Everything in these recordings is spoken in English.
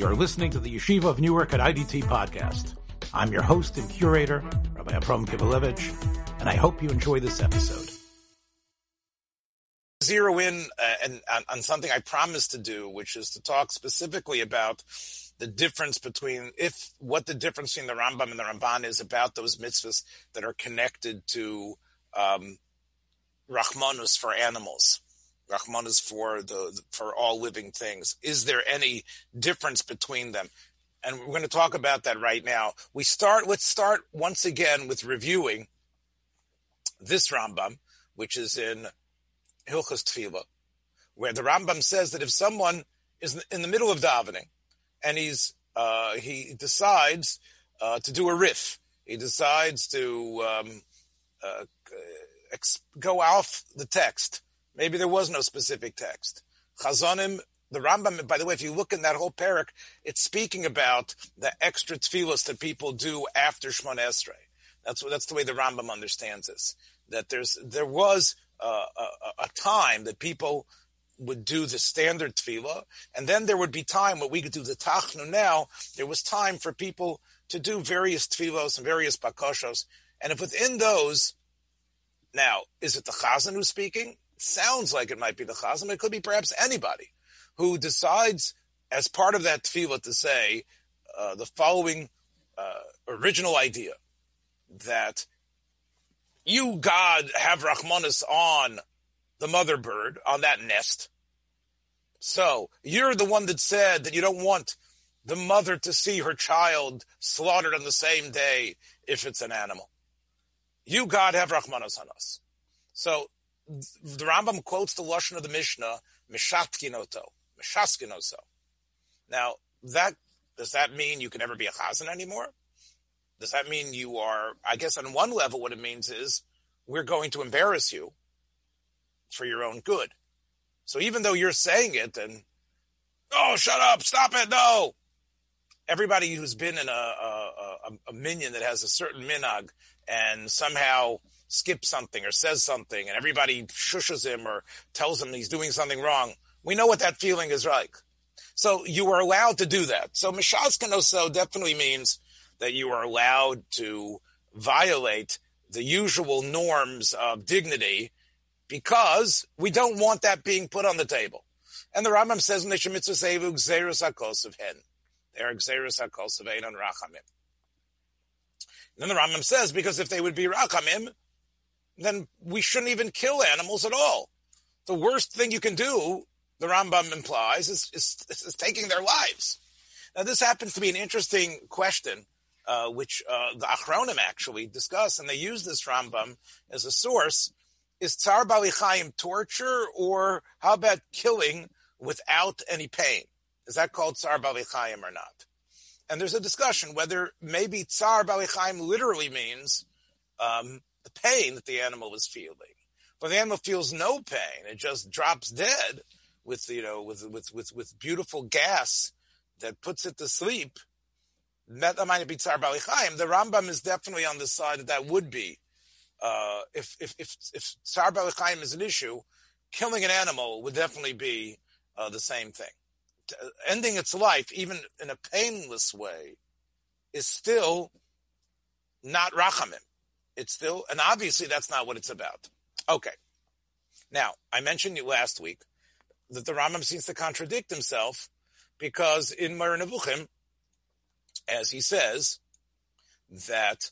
You're listening to the Yeshiva of Newark at IDT podcast. I'm your host and curator, Rabbi Abram Kivelevitz, and I hope you enjoy this episode. Zero in uh, and, on, on something I promised to do, which is to talk specifically about the difference between if what the difference between the Rambam and the Ramban is about those mitzvahs that are connected to um, for animals. Rahmanus for the for all living things. Is there any difference between them? And we're going to talk about that right now. We start. Let's start once again with reviewing this Rambam, which is in Hilchas Tefillah, where the Rambam says that if someone is in the middle of davening and he's uh, he decides uh, to do a riff, he decides to um, uh, ex- go off the text. Maybe there was no specific text. Chazonim, the Rambam, by the way, if you look in that whole parak, it's speaking about the extra tefillos that people do after Shmon Esrei. That's that's the way the Rambam understands this. That there's there was a, a, time that people would do the standard tefillah, and then there would be time what we could do the tachnu. Now there was time for people to do various tefillos and various bakoshos, and if within those now, is it the Chazan who's speaking? Sounds like it might be the Chazan. It could be perhaps anybody who decides as part of that tefillah to say uh, the following uh, original idea that you, God, have Rahmanis on the mother bird, on that nest. So you're the one that said that you don't want the mother to see her child slaughtered on the same day if it's an animal. You, God, have Rahmanas on us. So the Rambam quotes the Lashon of the Mishnah, Mishatkinoto, Mishaskinoso. Now, that, does that mean you can never be a Chazan anymore? Does that mean you are, I guess on one level what it means is, we're going to embarrass you for your own good. So even though you're saying it and, oh, shut up, stop it, no. Everybody who's been in a, a, a, a minyan that has a certain minag and somehow skips something or says something and everybody shushes him or tells him he's doing something wrong, we know what that feeling is like. So you are allowed to do that. So Mishazkanoso definitely means that you are allowed to violate the usual norms of dignity because we don't want that being put on the table. And the Rambam says in the Shemitza Sevu, Hen. They are Gzerus HaKos of Ein on Rachamim. Then the Rambam says, because if they would be Rachamim, then we shouldn't even kill animals at all. The worst thing you can do, the Rambam implies, is, is, is taking their lives. Now, this happens to be an interesting question, uh, which uh, the Achronim actually discuss, and they use this Rambam as a source. Is Tsar Balichaim torture, or how about killing without any pain? Is that called Tsar Balichaim or not? And there's a discussion whether maybe Tsar Balichaim literally means um, the pain that the animal is feeling. But the animal feels no pain; it just drops dead with you know with with with with beautiful gas that puts it to sleep. The Rambam is definitely on the side that that would be. Uh, if if if if Tsar Balichaim is an issue, killing an animal would definitely be uh, the same thing. Ending its life, even in a painless way, is still not rachamim. It's still, and obviously that's not what it's about. Okay. Now, I mentioned you last week that the Rambam seems to contradict himself because in Moreh as he says, that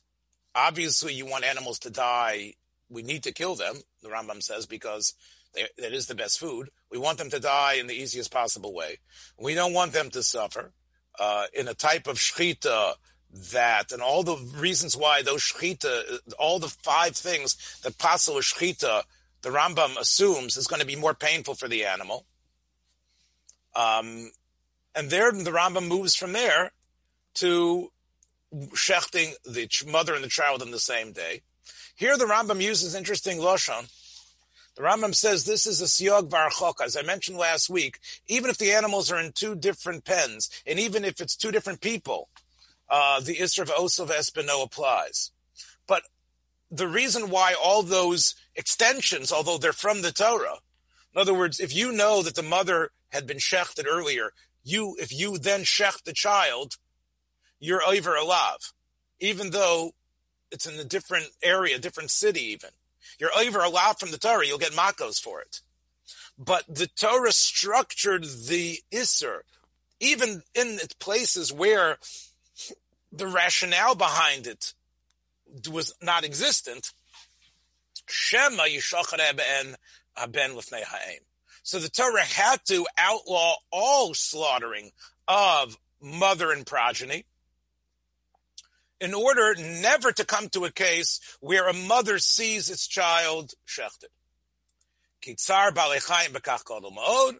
obviously you want animals to die, we need to kill them, the Rambam says, because they, that is the best food. We want them to die in the easiest possible way. We don't want them to suffer uh, in a type of shchita that and all the reasons why those shechita, all the five things that possible shechita, the Rambam assumes is going to be more painful for the animal. Um, and there the Rambam moves from there to shechting the mother and the child on the same day. Here the Rambam uses interesting lashon. The Rambam says this is a siyog varchok. As I mentioned last week, even if the animals are in two different pens, and even if it's two different people, uh, the Isra of Osov Espino applies. But the reason why all those extensions, although they're from the Torah, in other words, if you know that the mother had been shechted earlier, you, if you then shecht the child, you're over alav, even though it's in a different area, different city even. You're over alav from the Torah, you'll get makos for it. But the Torah structured the Isser, even in places where the rationale behind it was not existent. Shema ben. So the Torah had to outlaw all slaughtering of mother and progeny in order never to come to a case where a mother sees its child shechted. Kitzar balechayim bekach.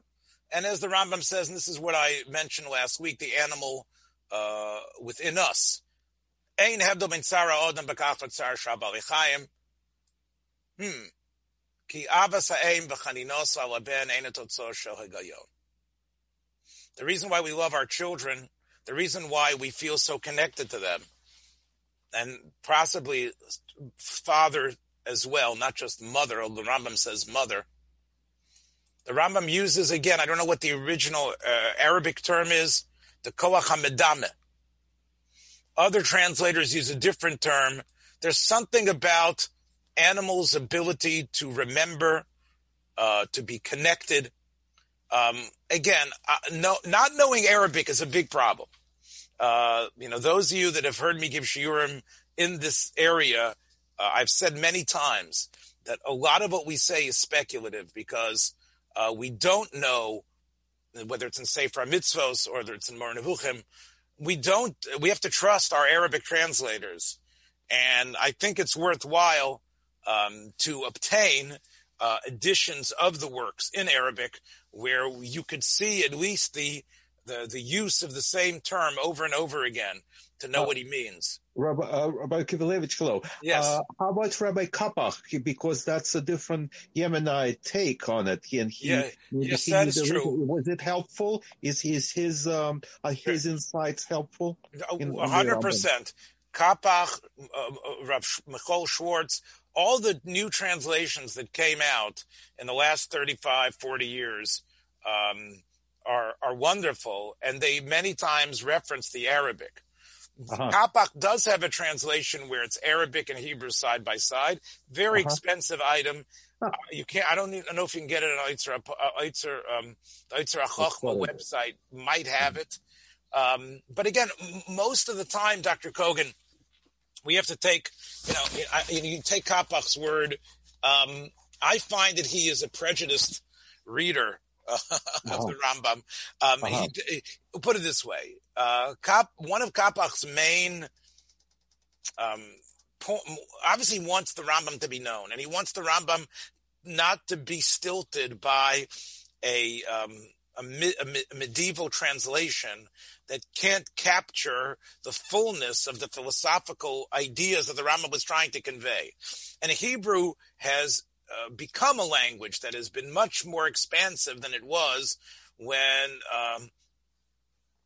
And as the Rambam says, and this is what I mentioned last week, the animal uh, within us. Tzara odem. Hmm. Ki avas v'chaninos ein The reason why we love our children, the reason why we feel so connected to them, and possibly father as well, not just mother. The Rambam says mother. The Rambam uses again. I don't know what the original uh, Arabic term is. The koach hamedame. Other translators use a different term. There's something about animals' ability to remember, uh, to be connected. Um, again, uh, no, not knowing Arabic is a big problem. Uh, you know, those of you that have heard me give shiurim in this area, uh, I've said many times that a lot of what we say is speculative because uh, we don't know whether it's in Sefer Mitzvos or whether it's in Moreh Nevuchim. We don't. We have to trust our Arabic translators, and I think it's worthwhile um, to obtain uh, editions of the works in Arabic where you could see at least the the, the use of the same term over and over again to know uh, what he means. Rabbi, uh, Rabbi hello. Yes. Uh, how about Rabbi Kapach? Because that's a different Yemenite take on it. He, and he, yeah, yes, he, that is true. Was it helpful? Is his his um uh, his insights helpful? hundred percent. Kapach, uh, uh, Rav Michael Schwartz, all the new translations that came out in the last 35, 40 years. Um, are are wonderful, and they many times reference the Arabic. Uh-huh. Kapak does have a translation where it's Arabic and Hebrew side by side. Very uh-huh. expensive item. Huh. Uh, you can't. I don't, need, know if you can get it on Eitzer uh, Eitzer um, Eitzer website. Might have mm-hmm. it, um, but again, m- most of the time, Dr. Kogan, we have to take. You know, I, you take Kapak's word. Um, I find that he is a prejudiced reader of the Rambam. Um, uh-huh. he, he, put it this way: uh, Kap, one of Kapach's main, um, po- obviously wants the Rambam to be known, and he wants the Rambam not to be stilted by a, um, a, me- a me- medieval translation that can't capture the fullness of the philosophical ideas that the Rambam was trying to convey. And Hebrew has uh, become a language that has been much more expansive than it was when um,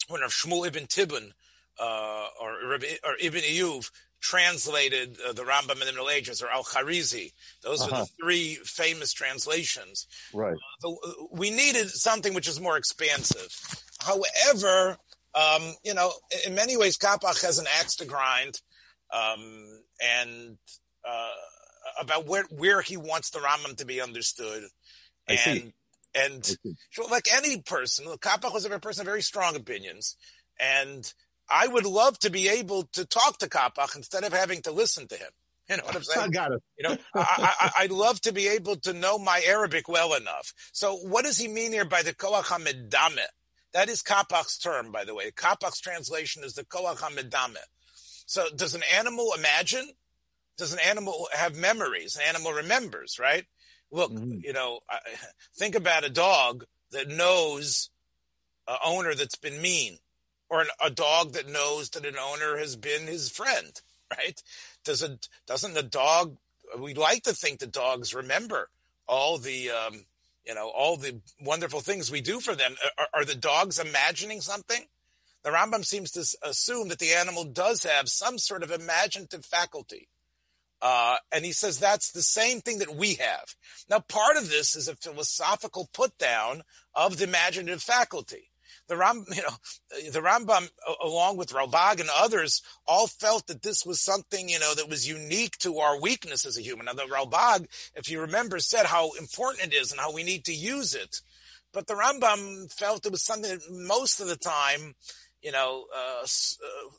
when Shmuel ibn Tibbon uh, or, or Ibn Iyuv translated uh, the Rambam in the Middle Ages or Al Kharizi. Those uh-huh. are the three famous translations. Right. The, we needed something which is more expansive. However, um, you know, in many ways, Kapach has an axe to grind, um, and uh, about where where he wants the Rambam to be understood. I and see. and so like any person, Kapach was a person of very strong opinions, and I would love to be able to talk to Kapach instead of having to listen to him. You know what I'm saying? I got it. You know, I, would love to be able to know my Arabic well enough. So, what does he mean here by the koach hamedame? That is Kapach's term, by the way. Kapach's translation is the koach hamedame. So, does an animal imagine? Does an animal have memories? An animal remembers, right? Look, mm-hmm. you know, think about a dog that knows an owner that's been mean, or an, a dog that knows that an owner has been his friend, right? Does it? Doesn't the dog? We like to think the dogs remember all the, um, you know, all the wonderful things we do for them. Are, are the dogs imagining something? The Rambam seems to assume that the animal does have some sort of imaginative faculty Uh, and he says that's the same thing that we have. Now, part of this is a philosophical put down of the imaginative faculty. The Ram, you know, the Rambam, along with Ralbag and others, all felt that this was something, you know, that was unique to our weakness as a human. Now, the Ralbag, if you remember, said how important it is and how we need to use it. But the Rambam felt it was something that most of the time, you know, uh, uh,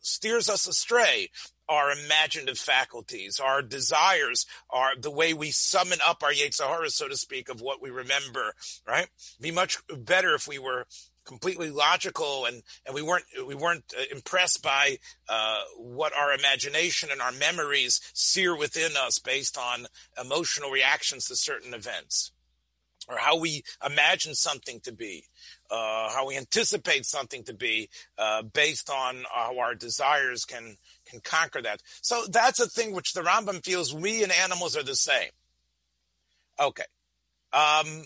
steers us astray. Our imaginative faculties, our desires, our the way we summon up our Yetzirah, so to speak, of what we remember. Right? Be much better if we were completely logical and, and we weren't we weren't uh, impressed by uh, what our imagination and our memories sear within us based on emotional reactions to certain events or how we imagine something to be, uh, how we anticipate something to be, uh, based on how our desires can can conquer that. So that's a thing which the Rambam feels we and animals are the same. Okay, um,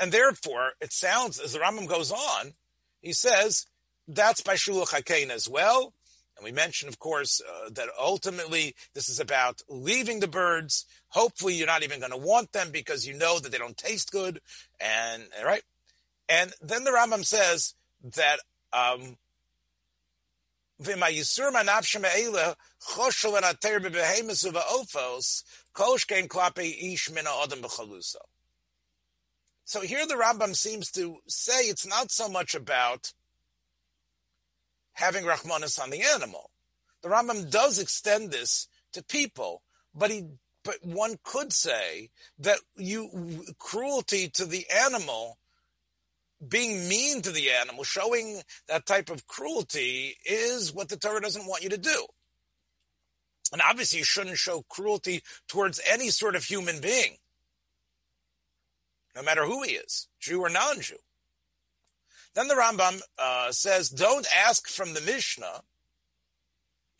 and therefore it sounds as the Rambam goes on, he says that's by Shuluch Hakein as well. And we mentioned, of course, uh, that ultimately this is about leaving the birds. Hopefully, you're not even going to want them because you know that they don't taste good. And right, and then the Rambam says that um, so here the Rambam seems to say it's not so much about having Rahmanis on the animal. The Rambam does extend this to people, but he, but one could say that you, cruelty to the animal, being mean to the animal, showing that type of cruelty is what the Torah doesn't want you to do. And obviously you shouldn't show cruelty towards any sort of human being, no matter who he is, Jew or non-Jew. Then the Rambam uh, says, don't ask from the Mishnah,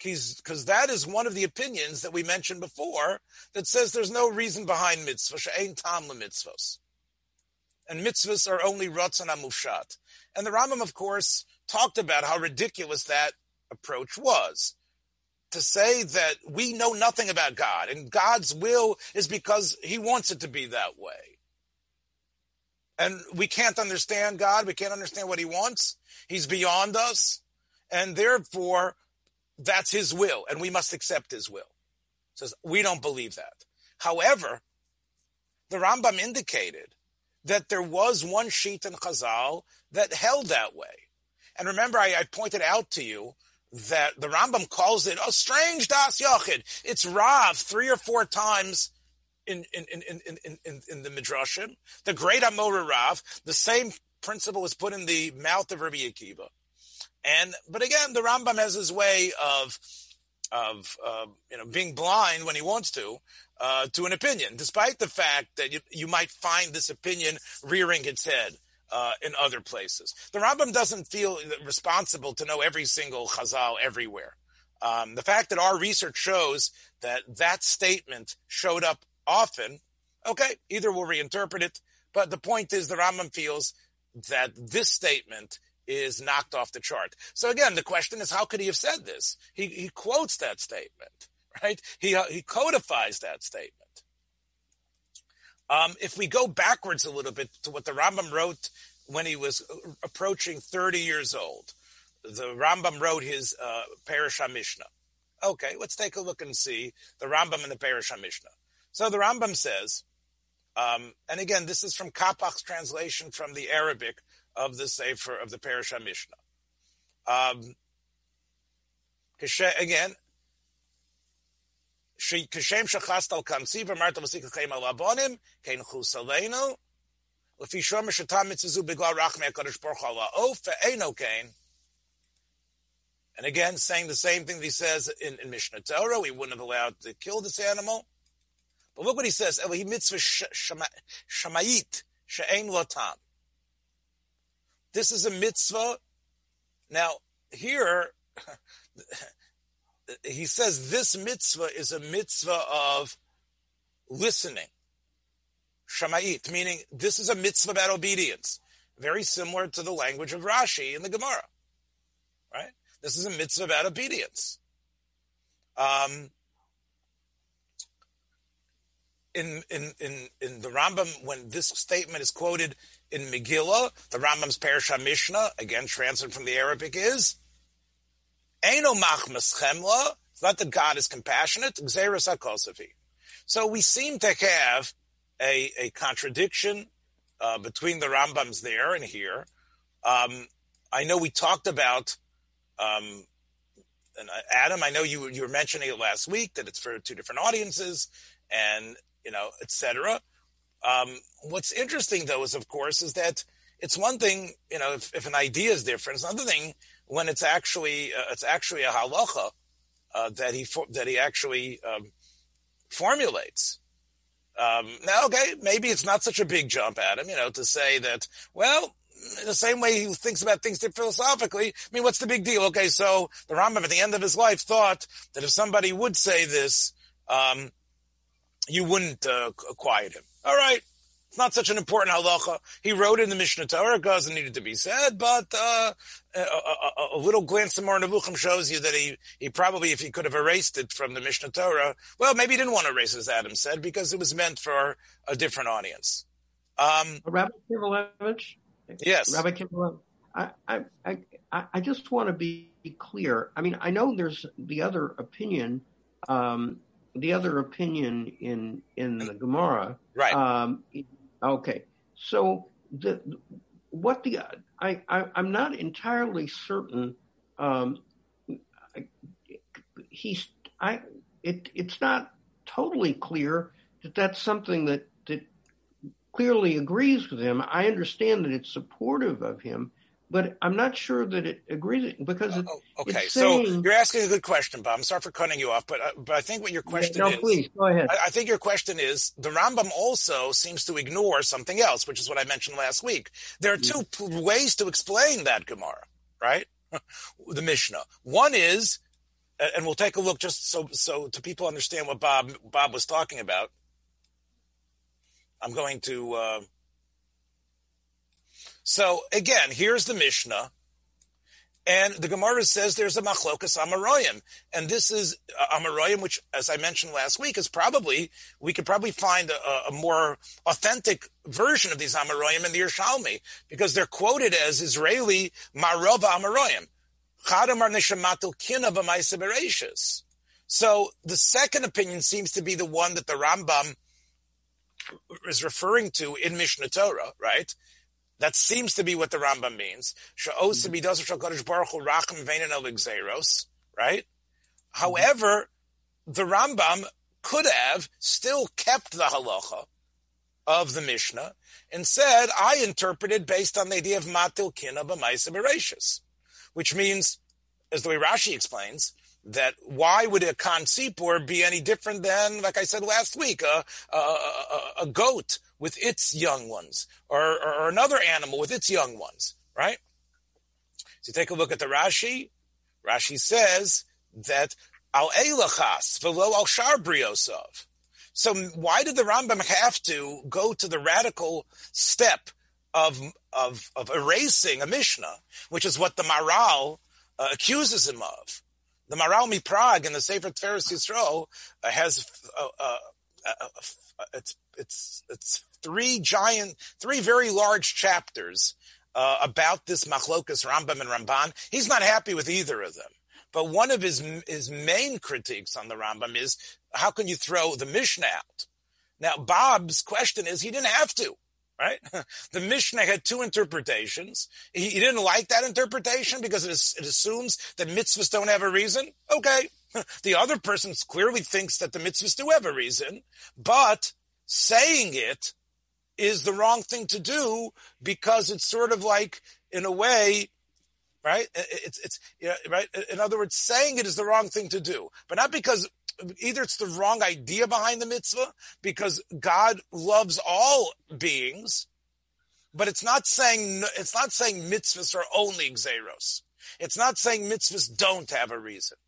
because that is one of the opinions that we mentioned before that says there's no reason behind mitzvah, she'ain tam mitzvahs. And mitzvahs are only ratzon amushat. And the Rambam, of course, talked about how ridiculous that approach was. To say that we know nothing about God and God's will is because he wants it to be that way and we can't understand God. We can't understand what He wants. He's beyond us, and therefore, that's His will, and we must accept His will. Says we don't believe that. However, the Rambam indicated that there was one sheet in Chazal that held that way. And remember, I, I pointed out to you that the Rambam calls it a strange das yachid. It's Rav three or four times in in in in in, in, in the midrashim. The great Amora Rav, the same principle was put in the mouth of Rabbi Akiva. And but again, the Rambam has his way of of uh, you know being blind when he wants to uh, to an opinion, despite the fact that you, you might find this opinion rearing its head. Uh, in other places, the Rambam doesn't feel responsible to know every single Chazal everywhere. Um, the fact that our research shows that that statement showed up often, okay, either we'll reinterpret it, but the point is the Rambam feels that this statement is knocked off the chart. So again, the question is, how could he have said this? He, he quotes that statement, right? He, he codifies that statement. Um, if we go backwards a little bit to what the Rambam wrote when he was approaching 30 years old, the Rambam wrote his uh, Mishnah. Okay, let's take a look and see the Rambam and the Parashah Mishnah. So the Rambam says, um, and again, this is from Kapach's translation from the Arabic of the Sefer of the Parashah Mishnah. Um, again, כשם שחסת על כנסי ואמרת וסיקחכם על הבונים, כן חוס עלינו, לפי שומר שתם מצזו בגלל רחמי הקדוש ברוך הוא על העוף, ואינו כן. And again, saying the same thing that he says in, in Mishnah Torah, we wouldn't have allowed to kill this animal. But look what he says. Elohi mitzvah shamayit she'ein lotam. This is a mitzvah. Now, here, he says this mitzvah is a mitzvah of listening. Shamayit, meaning this is a mitzvah about obedience. Very similar to the language of Rashi in the Gemara. Right? This is a mitzvah about obedience. Um, in in in in the Rambam when this statement is quoted in Megillah, the Rambam's Parasha Mishnah, again translated from the Arabic, is Eino machmas chemla. It's not that God is compassionate. Xeris. So we seem to have a, a contradiction uh, between the Rambams there and here. Um, I know we talked about um, and uh, Adam. I know you you were mentioning it last week that it's for two different audiences, and you know, etc. Um, what's interesting though is, of course, is that it's one thing, you know, if, if an idea is different. It's another thing when it's actually uh, it's actually a halacha uh, that he that he actually um, formulates. Um, now, okay, maybe it's not such a big jump at him, you know, to say that. Well, in the same way he thinks about things philosophically. I mean, what's the big deal? Okay, so the Rambam at the end of his life thought that if somebody would say this, um, you wouldn't uh, quiet him. All right. It's not such an important halacha. He wrote in the Mishnah Torah, it doesn't need to be said, but uh, a, a, a, little glance in Moreh Nevuchim shows you that he, he probably, if he could have erased it from the Mishnah Torah, well, maybe he didn't want to erase it, as Adam said, because it was meant for a different audience. Um, Rabbi Kivelevitz? Yes. Rabbi Kivelevitz, I, I, I, I just want to be clear. I mean, I know there's the other opinion um, the other opinion in in the Gemara. Right. Um, okay. So the what the I, I am not entirely certain. Um, he's I it it's not totally clear that that's something that that clearly agrees with him. I understand that it's supportive of him, but I'm not sure that it agrees because it, oh, okay. Saying, so you're asking a good question, Bob. I'm sorry for cutting you off, but uh, but I think what your question is no, is. please go ahead. I, I, think your question is the Rambam also seems to ignore something else, which is what I mentioned last week. There are two mm. ways to explain that Gemara, right? the Mishnah. One is, and we'll take a look just so so to people understand what Bob Bob was talking about. I'm going to. Uh, so again, here's the Mishnah. And the Gemara says there's a machlokas amaroyim. And this is amaroyim, which, as I mentioned last week, is probably, we could probably find a, a more authentic version of these amaroyim in the Yerushalmi, because they're quoted as Israeli marova amaroyim. So the second opinion seems to be the one that the Rambam is referring to in Mishnah Torah, right? That seems to be what the Rambam means. Mm-hmm. Right? Mm-hmm. However, the Rambam could have still kept the halacha of the Mishnah and said, I interpreted based on the idea of matil kina b'maisa which means, as the way Rashi explains, that why would a Khan Sipur be any different than, like I said last week, a, a, a, a goat with its young ones, or, or, or, another animal with its young ones, right? So take a look at the Rashi. Rashi says that al elachas velo al shar briosov. So why did the Rambam have to go to the radical step of of, of erasing a Mishnah, which is what the Maral uh, accuses him of? The Maral Mi Prague in the Sefer Tiferes Yisro uh, has uh, uh, uh, it's it's it's three giant, three very large chapters uh, about this machlokas Rambam and Ramban. He's not happy with either of them. But one of his his main critiques on the Rambam is how can you throw the Mishnah out? Now, Bob's question is he didn't have to, right? The Mishnah had two interpretations. He, he didn't like that interpretation because it, is, it assumes that mitzvahs don't have a reason. Okay. The other person clearly thinks that the mitzvahs do have a reason, but saying it is the wrong thing to do because it's sort of like, in a way, right? It's, it's, you know, right? In other words, saying it is the wrong thing to do, but not because either it's the wrong idea behind the mitzvah, because God loves all beings, but it's not saying, it's not saying mitzvahs are only xeros. It's not saying mitzvahs don't have a reason.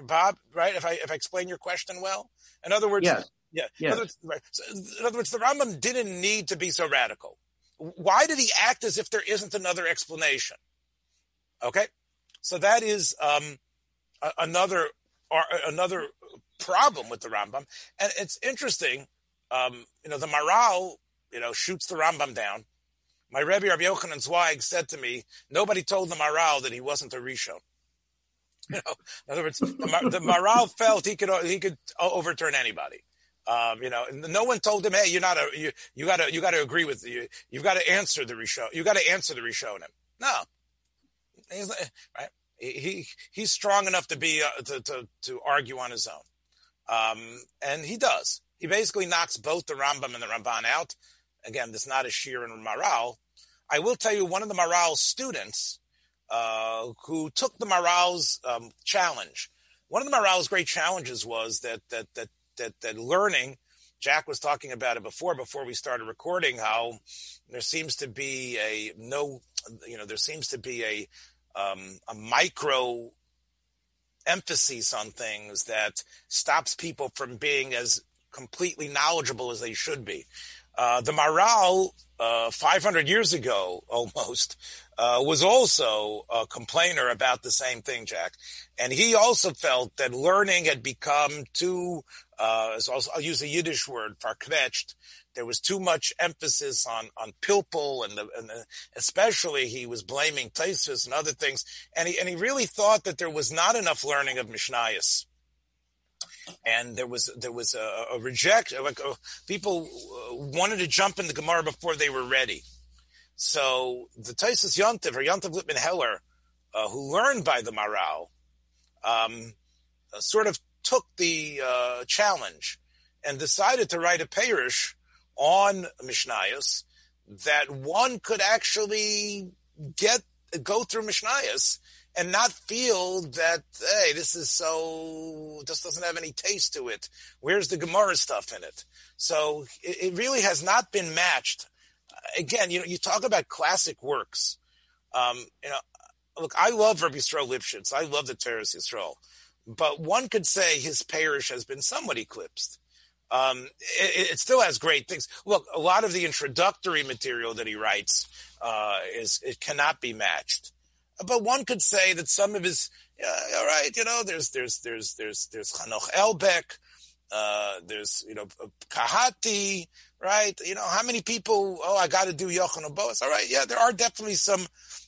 Bob, right? If I, if I explain your question well, in other words, yes. Yeah. Yes. In, other words, right. so in other words, the Rambam didn't need to be so radical. Why did he act as if there isn't another explanation? Okay. So that is um, a, another another problem with the Rambam. And it's interesting um, you know, the Maral, you know, shoots the Rambam down. My Rebbe Rabbi Yochanan Zweig said to me, nobody told the Maral that he wasn't a Rishon. Know, in other words, the, the Maral felt he could he could overturn anybody. Um, you know, no one told him, "Hey, you're not a you you got to you got to agree with you. You've got to answer the Rishon. You got to answer the Rishonim." No, he's right. He he's strong enough to be uh, to, to to argue on his own, um, and he does. He basically knocks both the Rambam and the Ramban out. Again, this is not a Shir and Maral. I will tell you, one of the Maral's students uh, who took the Maral's um, challenge. One of the Maral's great challenges was that that that that that learning. Jack was talking about it before before we started recording. How there seems to be a no, you know, there seems to be a um, a micro emphasis on things that stops people from being as completely knowledgeable as they should be. Uh, the Maral, uh, 500 years ago almost, uh, was also a complainer about the same thing, Jack. And he also felt that learning had become too, uh, I'll use a Yiddish word, farkvetched. There was too much emphasis on, on pilpul and, the, and the, especially he was blaming Taisus and other things. And he, and he really thought that there was not enough learning of Mishnayos and there was there was a, a reject like uh, people uh, wanted to jump in the Gemara before they were ready. So the Taisus Yontiv or Yontiv Lipman Heller, uh, who learned by the Maral, um, uh, sort of took the uh, challenge and decided to write a parish on Mishnayos that one could actually get go through Mishnayos and not feel that hey, this is so this doesn't have any taste to it. Where's the Gemara stuff in it? So it, it really has not been matched. Again, you know, you talk about classic works. Um, you know, look, I love Rabbi Yisrael Lipshitz. I love the Tiferes Yisrael, but one could say his parish has been somewhat eclipsed. Um, it, it, still has great things. Look, a lot of the introductory material that he writes uh, is it cannot be matched but one could say that some of his, all right, you know, there's there's there's there's there's Hanoch Albeck, uh, there's you know Kahati, right? You know, how many people? Oh, I got to do Yochanan Boas. All right, yeah, there are definitely some.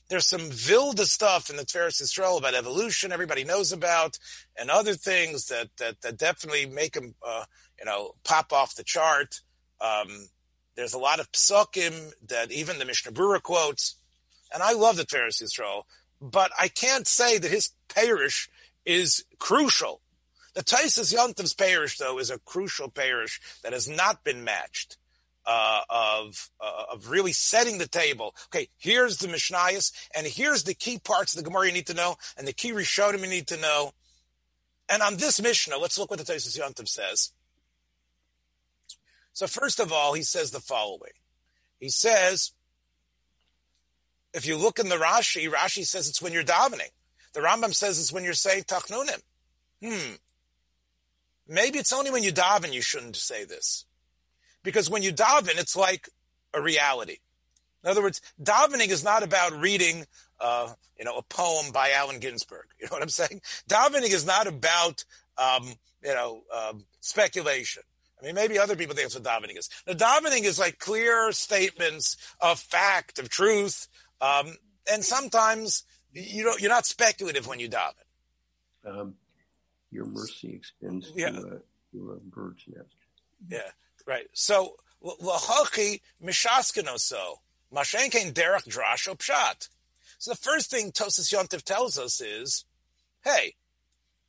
There's some Vilda stuff in the Tiferes Yisrael about evolution everybody knows about, and other things that that, that definitely make them, uh, you know, pop off the chart. Um, there's a lot of psukim that even the Mishnah Berurah quotes, and I love the Tiferes Yisrael but I can't say that his parish is crucial. The Taisus Yontov's parish, though, is a crucial parish that has not been matched. Uh, of uh, of really setting the table. Okay, here's the Mishnayos, and here's the key parts of the Gemara you need to know, and the key Rishonim you need to know. And on this Mishnah, let's look what the Taisus Yontov says. So first of all, he says the following. He says if you look in the Rashi, Rashi says it's when you're davening. The Rambam says it's when you're saying tachnunim. Hmm. Maybe it's only when you daven you shouldn't say this. Because when you daven, it's like a reality. In other words, davening is not about reading, uh, you know, a poem by Allen Ginsberg. You know what I'm saying? Davening is not about, um, you know, um, speculation. I mean, maybe other people think that's what davening is. The davening is like clear statements of fact, of truth, um, and sometimes you don't, you're not speculative when you daven. Um, your mercy extends yeah. to, a, to a bird's nest. Yeah, right. So, l'hachi mishaskino so. Mashenkein derech drasho pshat. So the first thing Tosis Yontif tells us is, hey,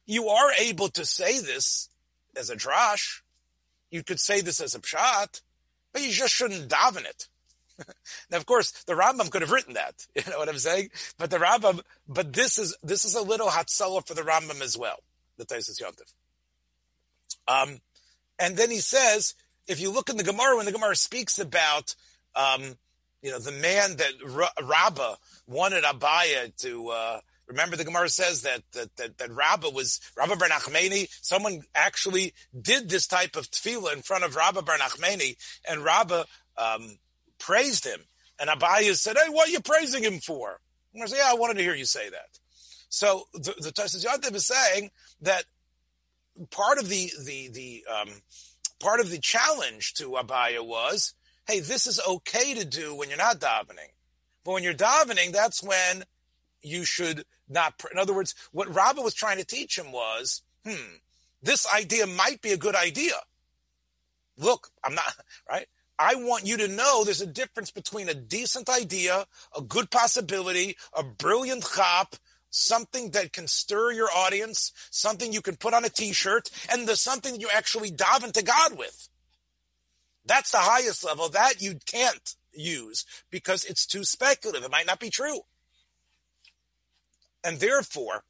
you are able to say this as a drash. You could say this as a pshat, but you just shouldn't daven it. now, of course, the Rambam could have written that. You know what I'm saying? But the Rambam, but this is this is a little hatzalah for the Rambam as well. The Taisus Yontif. Um, and then he says, if you look in the Gemara, when the Gemara speaks about, um, you know, the man that Rabbah wanted Abaye to. Uh, Remember, the Gemara says that that that, that Rabbah was Rabbah Bar Nachmani. Someone actually did this type of tefillah in front of Rabbah Bar Nachmani, and Rabbah um, praised him. And Abaye said, Hey, what are you praising him for? And I said, Yeah, I wanted to hear you say that. So the, the Yontif is saying that part of the the the um, part of the challenge to Abaye was, hey, this is okay to do when you're not davening. But when you're davening, that's when you should not. Pr- in other words, what Rabbah was trying to teach him was, hmm, this idea might be a good idea. Look, I'm not, right? I want you to know there's a difference between a decent idea, a good possibility, a brilliant chop, something that can stir your audience, something you can put on a t-shirt, and the something you actually daven to God with. That's the highest level. That you can't use because it's too speculative. It might not be true. And therefore,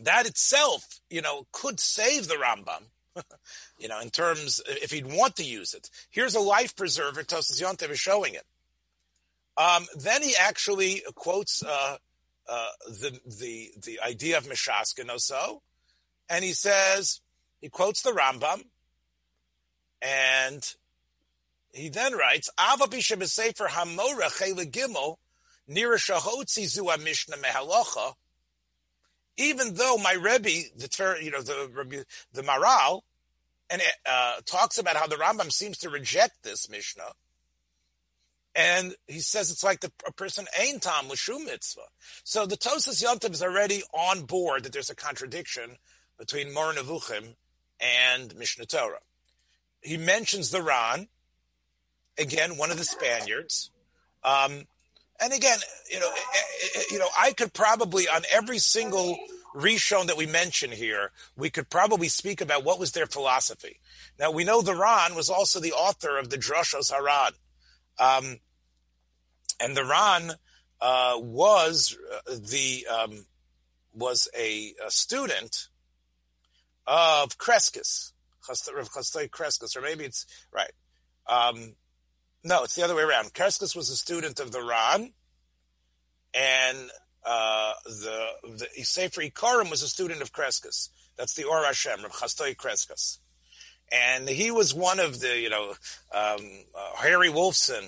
that itself, you know, could save the Rambam, you know, in terms, if he'd want to use it. Here's a life preserver, Tosas Yontev is showing it. Um, then he actually quotes uh, uh, the the the idea of Mishaskin so, and he says he quotes the Rambam, and he then writes Ava Hamora Gimel Nira Shahotzi Zua Mishnah. Even though my Rebbe, the you know the the Maral, and it, uh, talks about how the Rambam seems to reject this Mishnah and he says it's like the, a person ain't tam l'shum mitzvah. So the Tosas Yontiv is already on board that there's a contradiction between Moreh Nevuchim and Mishnah Torah. He mentions the Ran, again, one of the Spaniards. Um, and again, you know, eh, eh, eh, you know, I could probably on every single Rishon that we mention here, we could probably speak about what was their philosophy. Now we know the Ran was also the author of the Droshos Haran. Um, and the Ran uh, was uh, the um, was a, a, student of Crescas, of Crescas, or maybe it's right. Um, no, it's the other way around. Crescas was a student of the Ran, and uh, the the Sefer Ikarim was a student of Crescas. That's the Or Hashem, of Chasdai Crescas. And he was one of the, you know, um, uh, Harry Wolfson,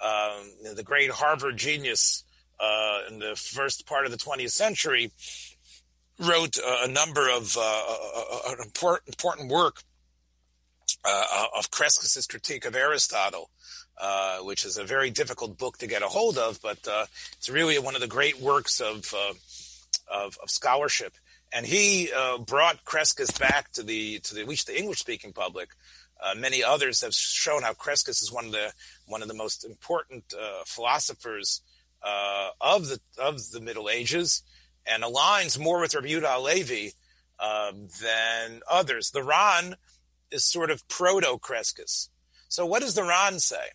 um, the great Harvard genius uh, in the first part of the 20th century, wrote a number of uh, uh, uh important, important work uh, of Crescas's critique of Aristotle. Which is a very difficult book to get a hold of, but it's really one of the great works of of, of, scholarship. And he brought Crescas back to the to the, at least the English speaking public uh, many others have shown how Crescas is one of the one of the most important uh, philosophers uh, of the of the Middle Ages, and aligns more with Rabbi Yehuda Halevi um, than others. The Ran is sort of proto Crescas. So, what does the Ran say?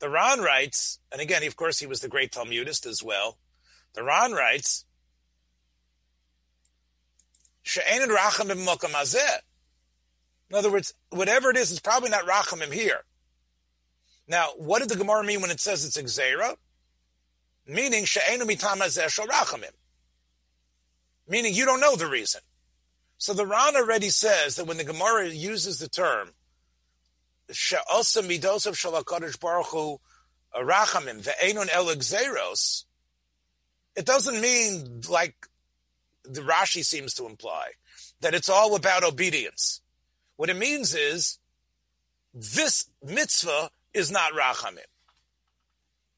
The Ran writes, and again, of course, he was the great Talmudist as well. The Ran writes, In other words, whatever it is, it's probably not Rachamim here. Now, what did the Gemara mean when it says it's Xera? Meaning, She'enu mitamazeh Rachamim. Meaning, you don't know the reason. So the Ran already says that when the Gemara uses the term, She'osa midosav shalakadosh baruch hu rachamim ve'enun el xeros, it doesn't mean like the Rashi seems to imply that it's all about obedience. What it means is this mitzvah is not rachamim.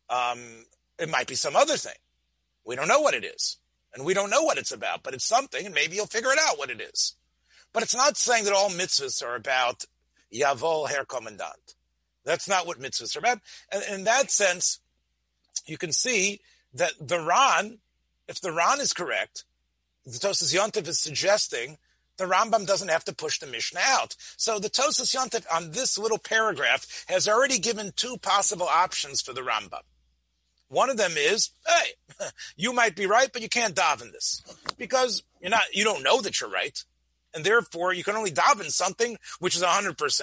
Um, it might be some other thing. We don't know what it is. And we don't know what it's about, but it's something, and maybe you'll figure it out what it is. But it's not saying that all mitzvahs are about Yavol Herr Commandant. That's not what mitzvahs are about. And in that sense, you can see that the Ran, if the Ran is correct, the Tosas Yontif is suggesting the Rambam doesn't have to push the Mishnah out. So the Tosas Yontif on this little paragraph has already given two possible options for the Rambam. One of them is, hey, you might be right, but you can't daven this because you're not, you don't know that you're right. And therefore you can only daven something which is 100%.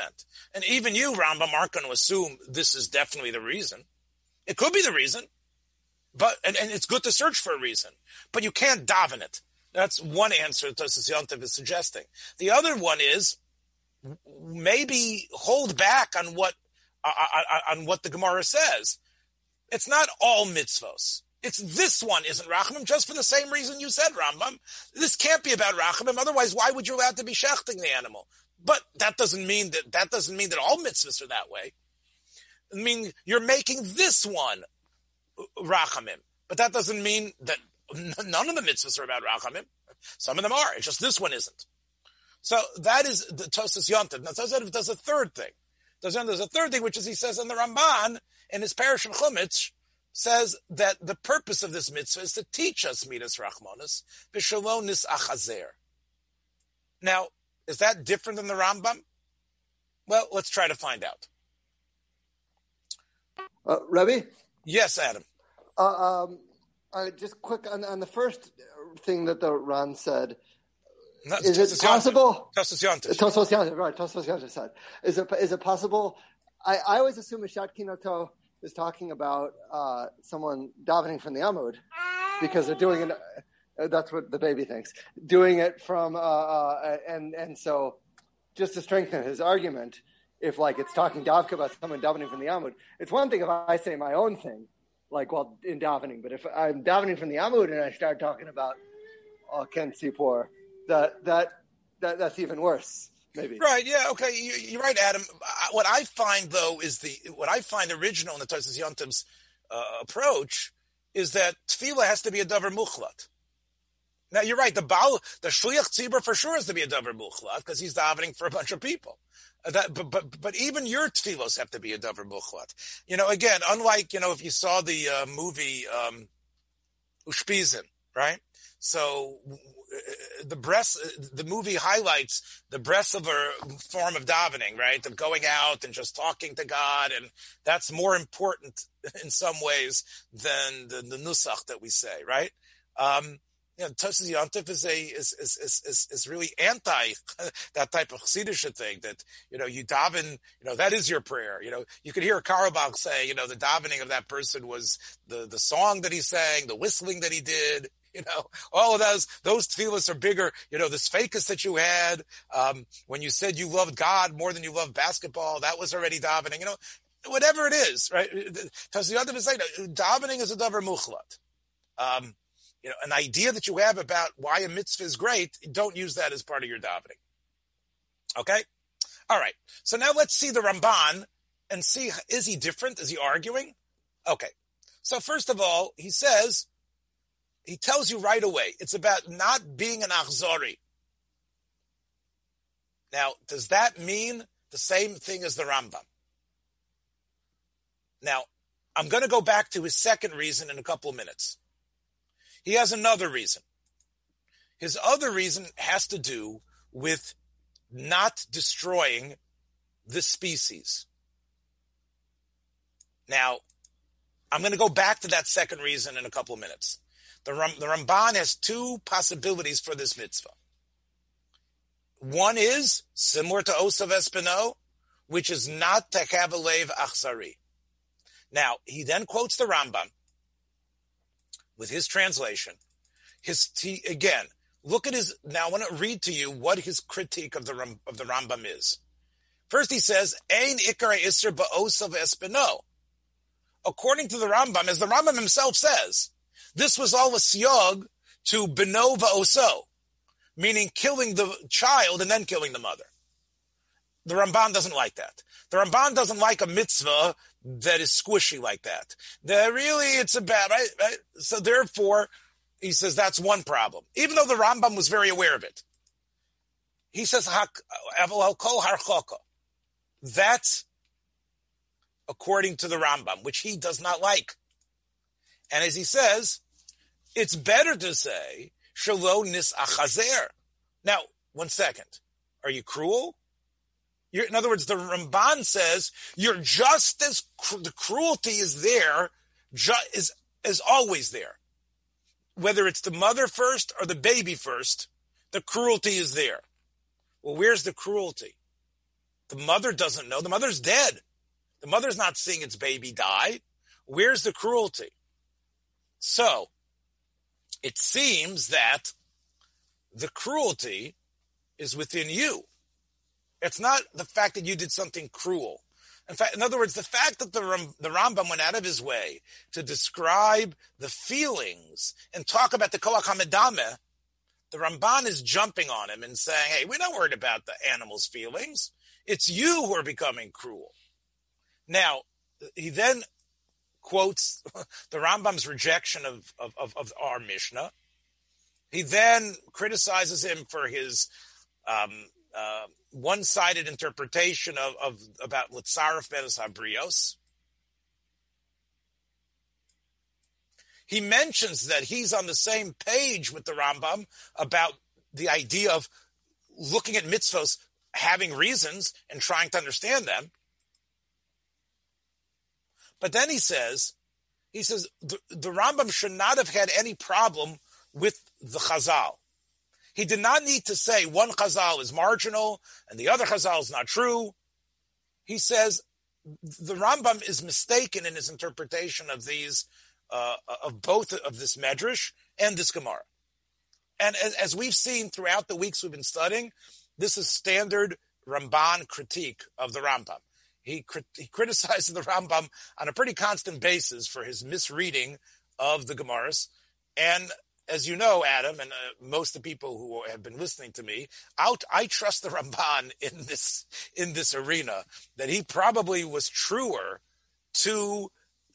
And even you, Rambam, aren't going to assume this is definitely the reason. It could be the reason, but, and, and it's good to search for a reason, but you can't daven it. That's one answer Tosas Yontiv is suggesting. The other one is maybe hold back on what uh, uh, uh, on what the Gemara says. It's not all mitzvos. It's this one isn't Rachamim just for the same reason you said Rambam. This can't be about Rachamim. Otherwise, why would you allow to be shechting the animal? But that doesn't mean that that doesn't mean that all mitzvahs are that way. I mean, you're making this one rachamim, but that doesn't mean that none of the mitzvahs are about rachamim. Some of them are. It's just this one isn't. So that is the Tosas Yontiv. Now Tosas does a third thing. There's a third thing, which is he says in the Ramban in his parish of Chumash, says that the purpose of this mitzvah is to teach us midas rachmanis v'shalonis achazer. Now, is that different than the Rambam? Well, let's try to find out. Uh, Rebbe? Yes, Adam. Uh, um, uh, just quick on, on, the first thing that the Ron said. No, is it possible? Tosos Yontif. Right. Tosos Yontif said. Is it, is it possible? I, I always assume a Shatkinoto is talking about uh, someone davening from the Amud because they're doing it. Uh, that's what the baby thinks. Doing it from, uh, uh, and and so just to strengthen his argument, if like it's talking davka about someone davening from the Amud, it's one thing if I say my own thing, like while in davening, but if I'm davening from the Amud and I start talking about uh, Ken Sipor, that that that that's even worse maybe. Right. Yeah. Okay. You, are right, Adam. What I find though is the what I find original in the Tosis Yontim's uh, approach is that tefillah has to be a davar muchlat. Now you're right. The Baal, the shliach tzibur for sure has to be a davar muchlat because he's davening for a bunch of people. That, but, but but even your tefillos have to be a davar muchlat. You know, again, unlike you know if you saw the uh, movie um, Ushpizin, right? So the breast, the movie highlights the breast of a form of davening, right? Of going out and just talking to God. And that's more important in some ways than the, the nusach that we say, right? Um, you know, Tosis Yontif is a is is is is really anti that type of chassidisha thing. That you know, you daven, you know, that is your prayer. You know, you could hear Carlebach say, you know, the davening of that person was the the song that he sang, the whistling that he did. You know, all of those, those tefillahs are bigger. You know, this fakus that you had, um, when you said you loved God more than you loved basketball, that was already davening. You know, whatever it is, right? Because the other side, davening is a davar muchlat. Um, you know, an idea that you have about why a mitzvah is great, don't use that as part of your davening. Okay? All right. So now let's see the Ramban and see, is he different? Is he arguing? Okay. So first of all, he says, he tells you right away, it's about not being an achzori. Now, does that mean the same thing as the Rambam? Now, I'm going to go back to his second reason in a couple of minutes. He has another reason. His other reason has to do with not destroying the species. Now, I'm going to go back to that second reason in a couple of minutes. The, Ram, the Ramban has two possibilities for this mitzvah. One is similar to Osav Espino, which is not Tekavalev Achzari. Now, he then quotes the Rambam with his translation. His t- again, look at his. Now, I want to read to you what his critique of the of the Rambam is. First, he says, "Ein ikar iser ba'osav espino." According to the Rambam, as the Rambam himself says, this was all a siyog to benova oso, meaning killing the child and then killing the mother. The Ramban doesn't like that. The Ramban doesn't like a mitzvah that is squishy like that. That really, it's a bad, right? right? So therefore, he says that's one problem. Even though the Rambam was very aware of it. He says, that's according to the Rambam, which he does not like. And as he says, it's better to say, Shalo nis achazer. Now, one second. Are you cruel? You're, in other words, the Ramban says you're just as cr- the cruelty is there, ju- is is always there. Whether it's the mother first or the baby first, the cruelty is there. Well, where's the cruelty? The mother doesn't know. The mother's dead. The mother's not seeing its baby die. Where's the cruelty? So, it seems that the cruelty is within you. It's not the fact that you did something cruel. In fact, in other words, the fact that the, the Rambam went out of his way to describe the feelings and talk about the Koach HaMedameh, the Ramban is jumping on him and saying, "Hey, we're not worried about the animal's feelings. It's you who are becoming cruel." Now, he then quotes the Rambam's rejection of, of, of, of our Mishnah. He then criticizes him for his um, uh, one-sided interpretation of, of about Litzaref ben Sabrios. He mentions that he's on the same page with the Rambam about the idea of looking at mitzvos, having reasons, and trying to understand them. But then he says, he says the, the Rambam should not have had any problem with the Chazal. He did not need to say one Chazal is marginal and the other Chazal is not true. He says the Rambam is mistaken in his interpretation of these, uh, of both of this Medrash and this Gemara. And as, as, we've seen throughout the weeks we've been studying, this is standard Ramban critique of the Rambam. He, he criticizes the Rambam on a pretty constant basis for his misreading of the Gemaras. And as you know, Adam, and uh, most of the people who have been listening to me, out, I trust the Ramban in this in this arena that he probably was truer to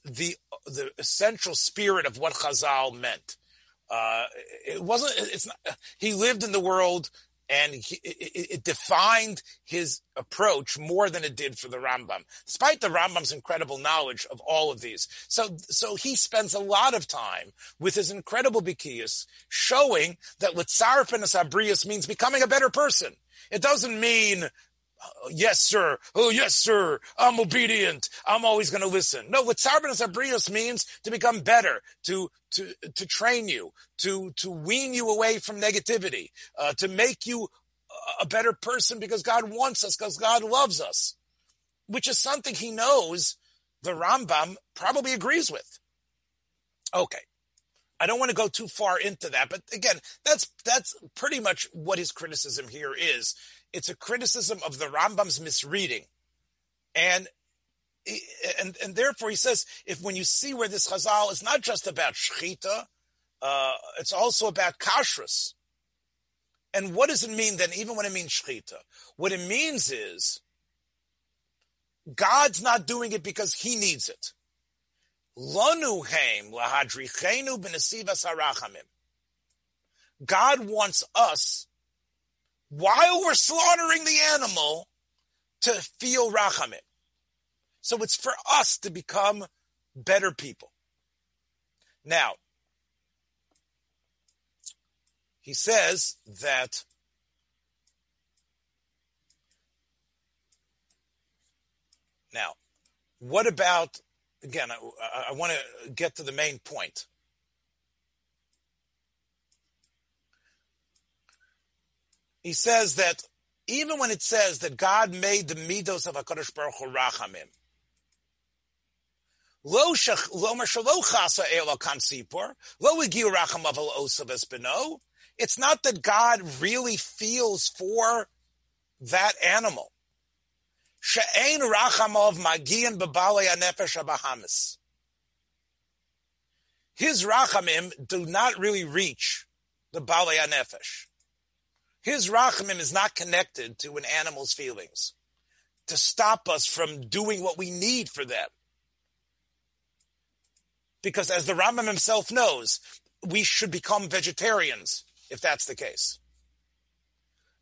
the the essential spirit of what Chazal meant. Uh, it wasn't. It's not. He lived in the world and he, it, it, defined his approach more than it did for the Rambam, despite the Rambam's incredible knowledge of all of these. So, so he spends a lot of time with his incredible bikiyas showing that Litzaref and Asabrius means becoming a better person. It doesn't mean yes, sir. Oh, yes, sir. I'm obedient. I'm always going to listen. No, what Sarbanas Abrios means to become better, to, to, to train you, to, to wean you away from negativity, uh, to make you a better person because God wants us, because God loves us, which is something he knows the Rambam probably agrees with. Okay. I don't want to go too far into that, but again, that's that's pretty much what his criticism here is. It's a criticism of the Rambam's misreading. And and and therefore he says if when you see where this chazal is not just about shchita, uh, it's also about kashrus. And what does it mean then? Even when it means shchita, what it means is God's not doing it because He needs it. God wants us while we're slaughtering the animal to feel rachamim. So it's for us to become better people. Now, he says that now, what about, again, I, I want to get to the main point. He says that even when it says that God made the midos of Hakadosh Baruch Hu rachamim, lo shach lo chasa elo kan sipor lo igiu racham aval osav beno. It's not that God really feels for that animal. She'ein rachamov magian bebalei anefesh abahamis. His rachamim do not really reach the balei anefesh. His rachamim is not connected to an animal's feelings to stop us from doing what we need for them. Because as the Rambam himself knows, we should become vegetarians if that's the case.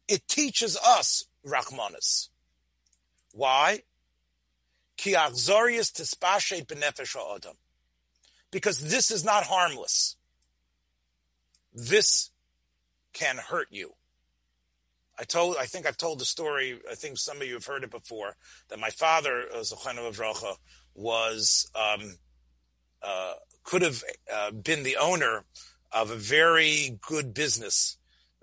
It teaches us Rachmanis. Why? Because this is not harmless. This can hurt you. I told, I think I've told the story. I think some of you have heard it before. That my father, uh, Zochanu Avrocha, was um, uh, could have uh, been the owner of a very good business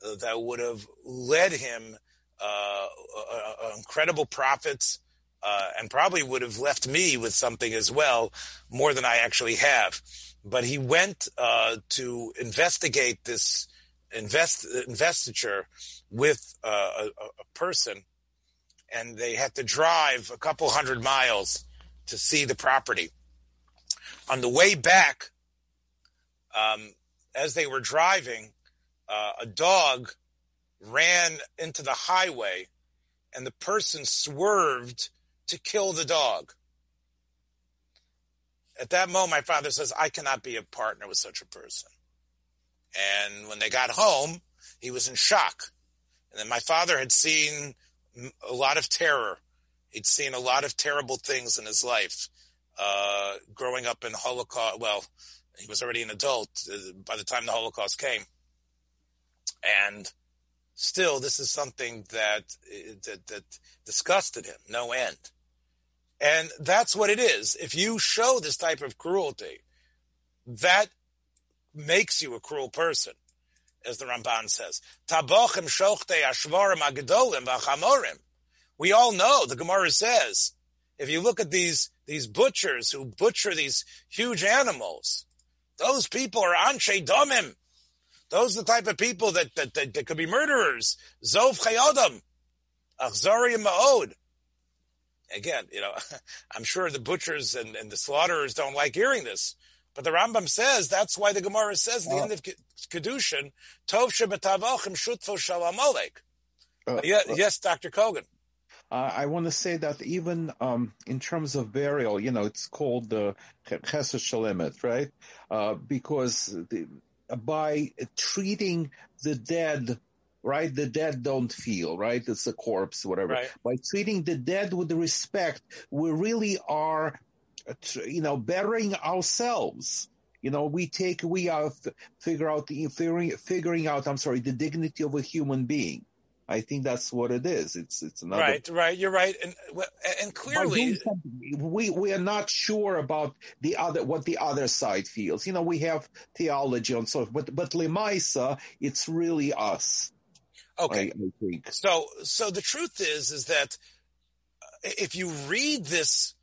uh, that would have led him uh, incredible profits. Uh, and probably would have left me with something as well, more than I actually have. But he went to investigate this invest, investiture with a, a, a person, and they had to drive a couple hundred miles to see the property. On the way back, um, as they were driving, uh, a dog ran into the highway and the person swerved to kill the dog. At that moment, my father says, I cannot be a partner with such a person. And when they got home, he was in shock. And then my father had seen a lot of terror. He'd seen a lot of terrible things in his life. Uh, growing up in Holocaust, well, he was already an adult uh, by the time the Holocaust came. And still, this is something that, that, that disgusted him, no end. And that's what it is. If you show this type of cruelty, that makes you a cruel person, as the Ramban says. Tabochim. We all know, the Gemara says, if you look at these, these butchers who butcher these huge animals, those people are anshe domim. Those are the type of people that, that, that, that could be murderers. Zov chayodam. Achzari ma'od. Again, you know, I'm sure the butchers and, and the slaughterers don't like hearing this. But the Rambam says that's why the Gemara says at the uh, end of Kedushin, Tov shebetavachim shutfo shalamolek. Uh, yes, uh, yes, Dr. Kogan. I want to say that even um, in terms of burial, you know, it's called the chesed shalemet, right? Uh, because the, by treating the dead right? The dead don't feel, right? It's a corpse, whatever. Right. By treating the dead with respect, we really are, you know, bettering ourselves. You know, we take, we are figure out the figuring, figuring out. I'm sorry, the dignity of a human being. I think that's what it is. It's it's another right, right. You're right, and and clearly we we are not sure about the other what the other side feels. You know, we have theology and so, but but lemaisa, it's really us. Okay, I, I think so. So the truth is, is that uh, if you read this,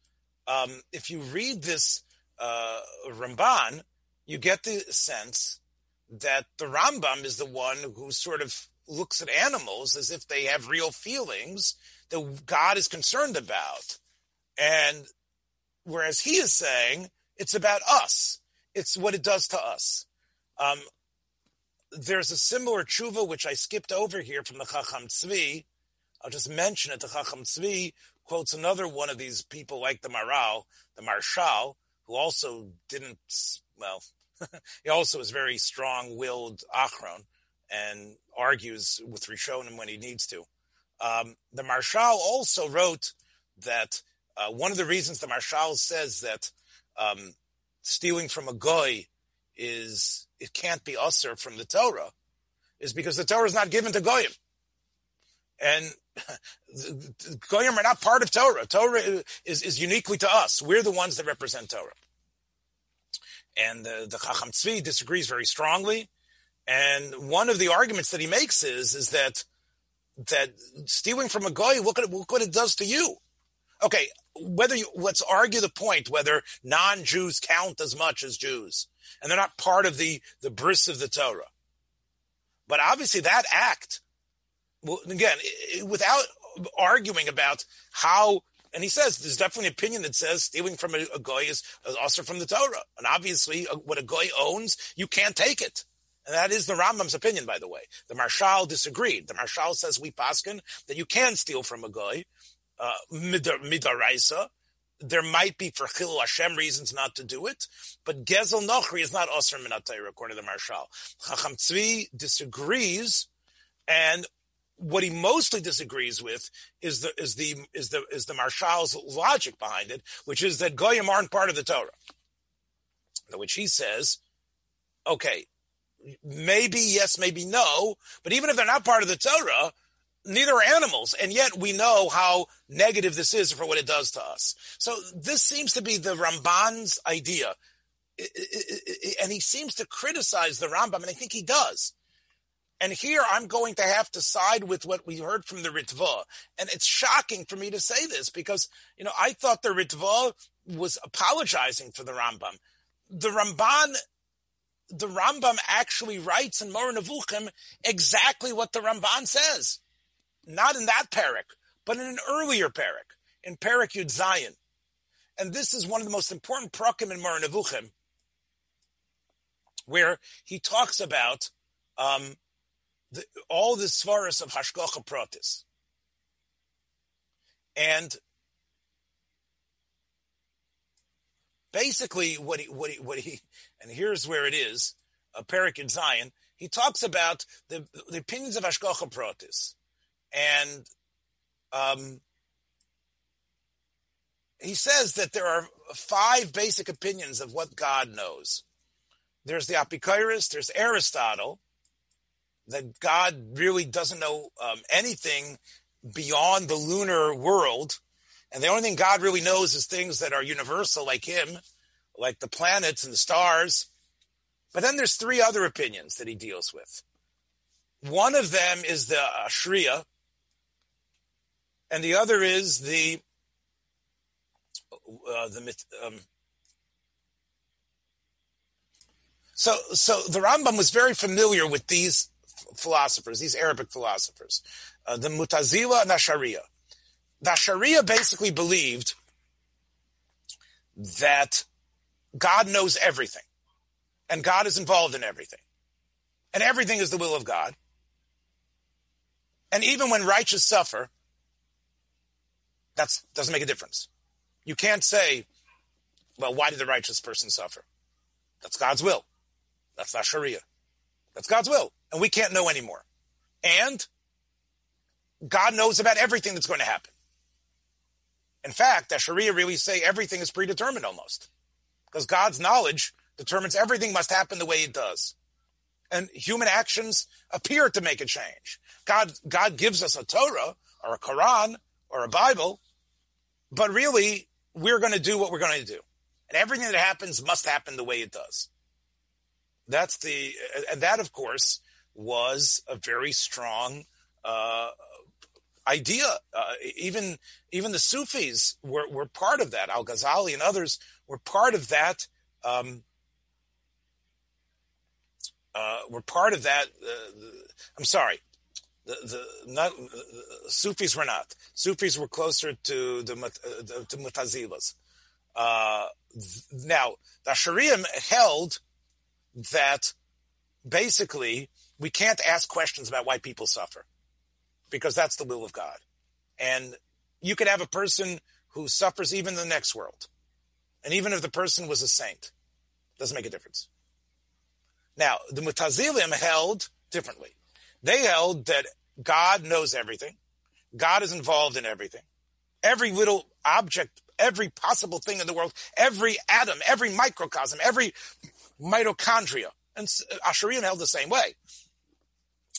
um, if you read this uh, Ramban, you get the sense that the Rambam is the one who sort of looks at animals as if they have real feelings that God is concerned about. And whereas he is saying it's about us, it's what it does to us. Um, there's a similar tshuva which I skipped over here from the Chacham Tzvi. I'll just mention it. The Chacham Tzvi quotes another one of these people like the Maral, the Maharshal, who also didn't, well, he also is very strong-willed Achron and argues with Rishonim when he needs to. Um, the Maharshal also wrote that uh, one of the reasons the Maharshal says that um, stealing from a goy is it can't be usher from the Torah is because the Torah is not given to goyim, and goyim are not part of Torah. Torah is, is uniquely to us. We're the ones that represent Torah. And the, the Chacham Tzvi disagrees very strongly. And one of the arguments that he makes is, is that, that stealing from a Goy, look what it does to you. Okay, whether you, let's argue the point whether non-Jews count as much as Jews, and they're not part of the, the bris of the Torah. But obviously that act, well, again, without arguing about how and he says there's definitely an opinion that says stealing from a, a goy is also from the Torah. And obviously, uh, what a goy owns, you can't take it. And that is the Rambam's opinion, by the way. The Maharshal disagreed. The Maharshal says we paskin that you can steal from a guy, uh, midaraisa. There might be for Chil Hashem reasons not to do it, but Gezel Nochri is not Osir Minatayr, according to the Maharshal. Chacham Tzvi disagrees, and what he mostly disagrees with is the is the is the is the Maharshal's logic behind it, which is that goyim aren't part of the Torah. Which he says, okay, maybe yes, maybe no. But even if they're not part of the Torah, neither are animals. And yet we know how negative this is for what it does to us. So this seems to be the Ramban's idea. And he seems to criticize the Rambam, and I think he does. And here I'm going to have to side with what we heard from the Ritva. And it's shocking for me to say this because, you know, I thought the Ritva was apologizing for the Rambam. The Ramban the Rambam actually writes in Moreh Nevuchim exactly what the Ramban says. Not in that parak, but in an earlier parak, in parak Yud Zayin. And this is one of the most important prakim in Moreh Nevuchim, where he talks about um, the, all the svaras of Hashgacha Pratis. And basically what he, what he, what he, and here's where it is, a Perik in Zion, he talks about the, the opinions of Hashgacha Pratis. And, um, he says that there are five basic opinions of what God knows. There's the Apikoris, there's Aristotle, that God really doesn't know um, anything beyond the lunar world. And the only thing God really knows is things that are universal, like Him, like the planets and the stars. But then there's three other opinions that he deals with. One of them is the Ashriya, and the other is the uh, the um, so so the Rambam was very familiar with these philosophers, these Arabic philosophers, uh, the Mutazila and Ashariya. The basically believed that God knows everything, and God is involved in everything, and everything is the will of God. And even when righteous suffer, that doesn't make a difference. You can't say, well, why did the righteous person suffer? That's God's will. That's not Sharia. That's God's will. And we can't know anymore. And God knows about everything that's going to happen. In fact, that Sharia really say everything is predetermined almost. Because God's knowledge determines everything must happen the way it does. And human actions appear to make a change. God, God gives us a Torah or a Quran or a Bible, but really we're going to do what we're going to do. And everything that happens must happen the way it does. That's the, and that, of course, was a very strong uh, idea. Uh, even even the Sufis were, were part of that. Al Ghazali and others were part of that. Um, uh, were part of that. Uh, the, I'm sorry, the, the not the Sufis were not. Sufis were closer to the, uh, to Mutazilas. Uh, now, the Sharia held that basically we can't ask questions about why people suffer because that's the will of God. And you could have a person who suffers even in the next world. And even if the person was a saint, doesn't make a difference. Now, the Mutazilim held differently. They held that God knows everything. God is involved in everything. Every little object, every possible thing in the world, every atom, every microcosm, every mitochondria. And uh, Asharian held the same way.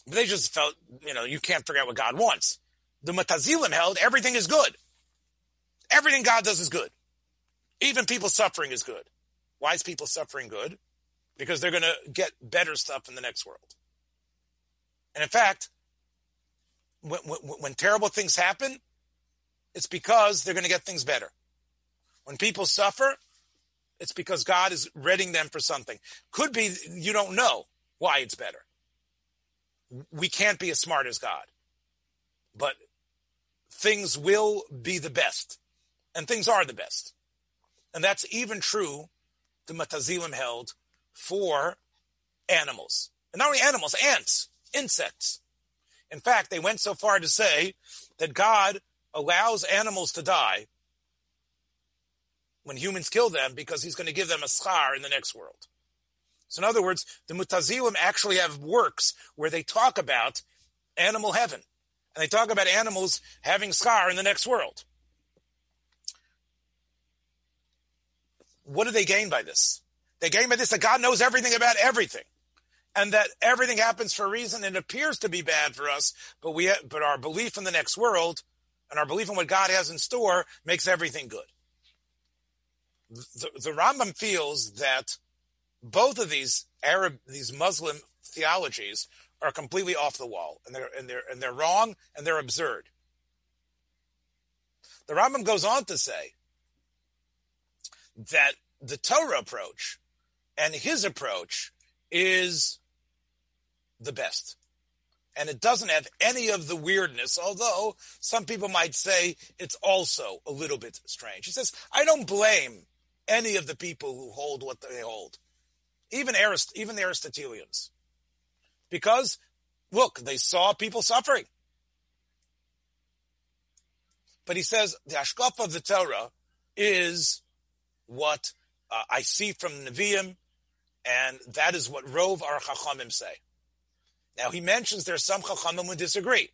They just felt, you know, you can't figure out what God wants. The Mutazilim held everything is good. Everything God does is good. Even people suffering is good. Why is people suffering good? Because they're going to get better stuff in the next world. And in fact, when, when, when terrible things happen, it's because they're going to get things better. When people suffer, it's because God is readying them for something. Could be you don't know why it's better. We can't be as smart as God, but things will be the best, and things are the best. And that's even true, the Mutazilim held, for animals. And not only animals, ants, insects. In fact, they went so far to say that God allows animals to die when humans kill them because he's going to give them a scar in the next world. So in other words, the Mutazilim actually have works where they talk about animal heaven. And they talk about animals having schar in the next world. What do they gain by this? They gain by this that God knows everything about everything and that everything happens for a reason and appears to be bad for us, but we but our belief in the next world and our belief in what God has in store makes everything good. The, the Rambam feels that both of these Arab, these Muslim theologies are completely off the wall, and they're and they're and they're wrong and they're absurd. The Rambam goes on to say that the Torah approach and his approach is the best. And it doesn't have any of the weirdness, although some people might say it's also a little bit strange. He says, I don't blame any of the people who hold what they hold, even, Arist- even the Aristotelians, because look, they saw people suffering. But he says the Ashkaf of the Torah is what uh, I see from Nevi'im, and that is what Rove our Chachamim say. Now he mentions there's some Chachamim who disagree.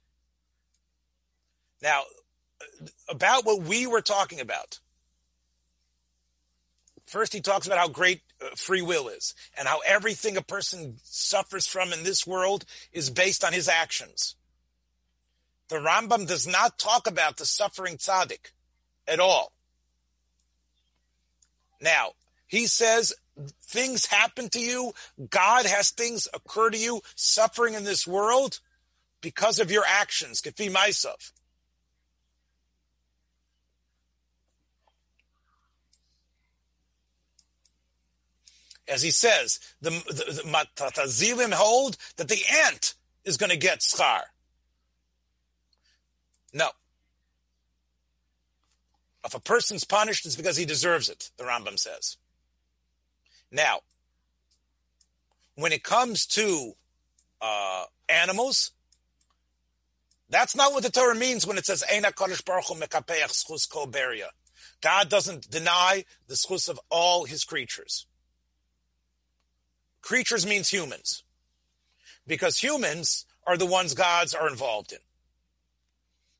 Now, about what we were talking about. First, he talks about how great uh, free will is and how everything a person suffers from in this world is based on his actions. The Rambam does not talk about the suffering tzaddik at all. Now, he says things happen to you. God has things occur to you, suffering in this world because of your actions. Gefi myself. As he says, the, the, hold that the ant is going to get schar. No. If a person's punished, it's because he deserves it, the Rambam says. Now, when it comes to uh, animals, that's not what the Torah means when it says Baruch Hu Mekapeach Schus Kol Beria. God doesn't deny the schus of all his creatures. Creatures means humans, because humans are the ones gods are involved in.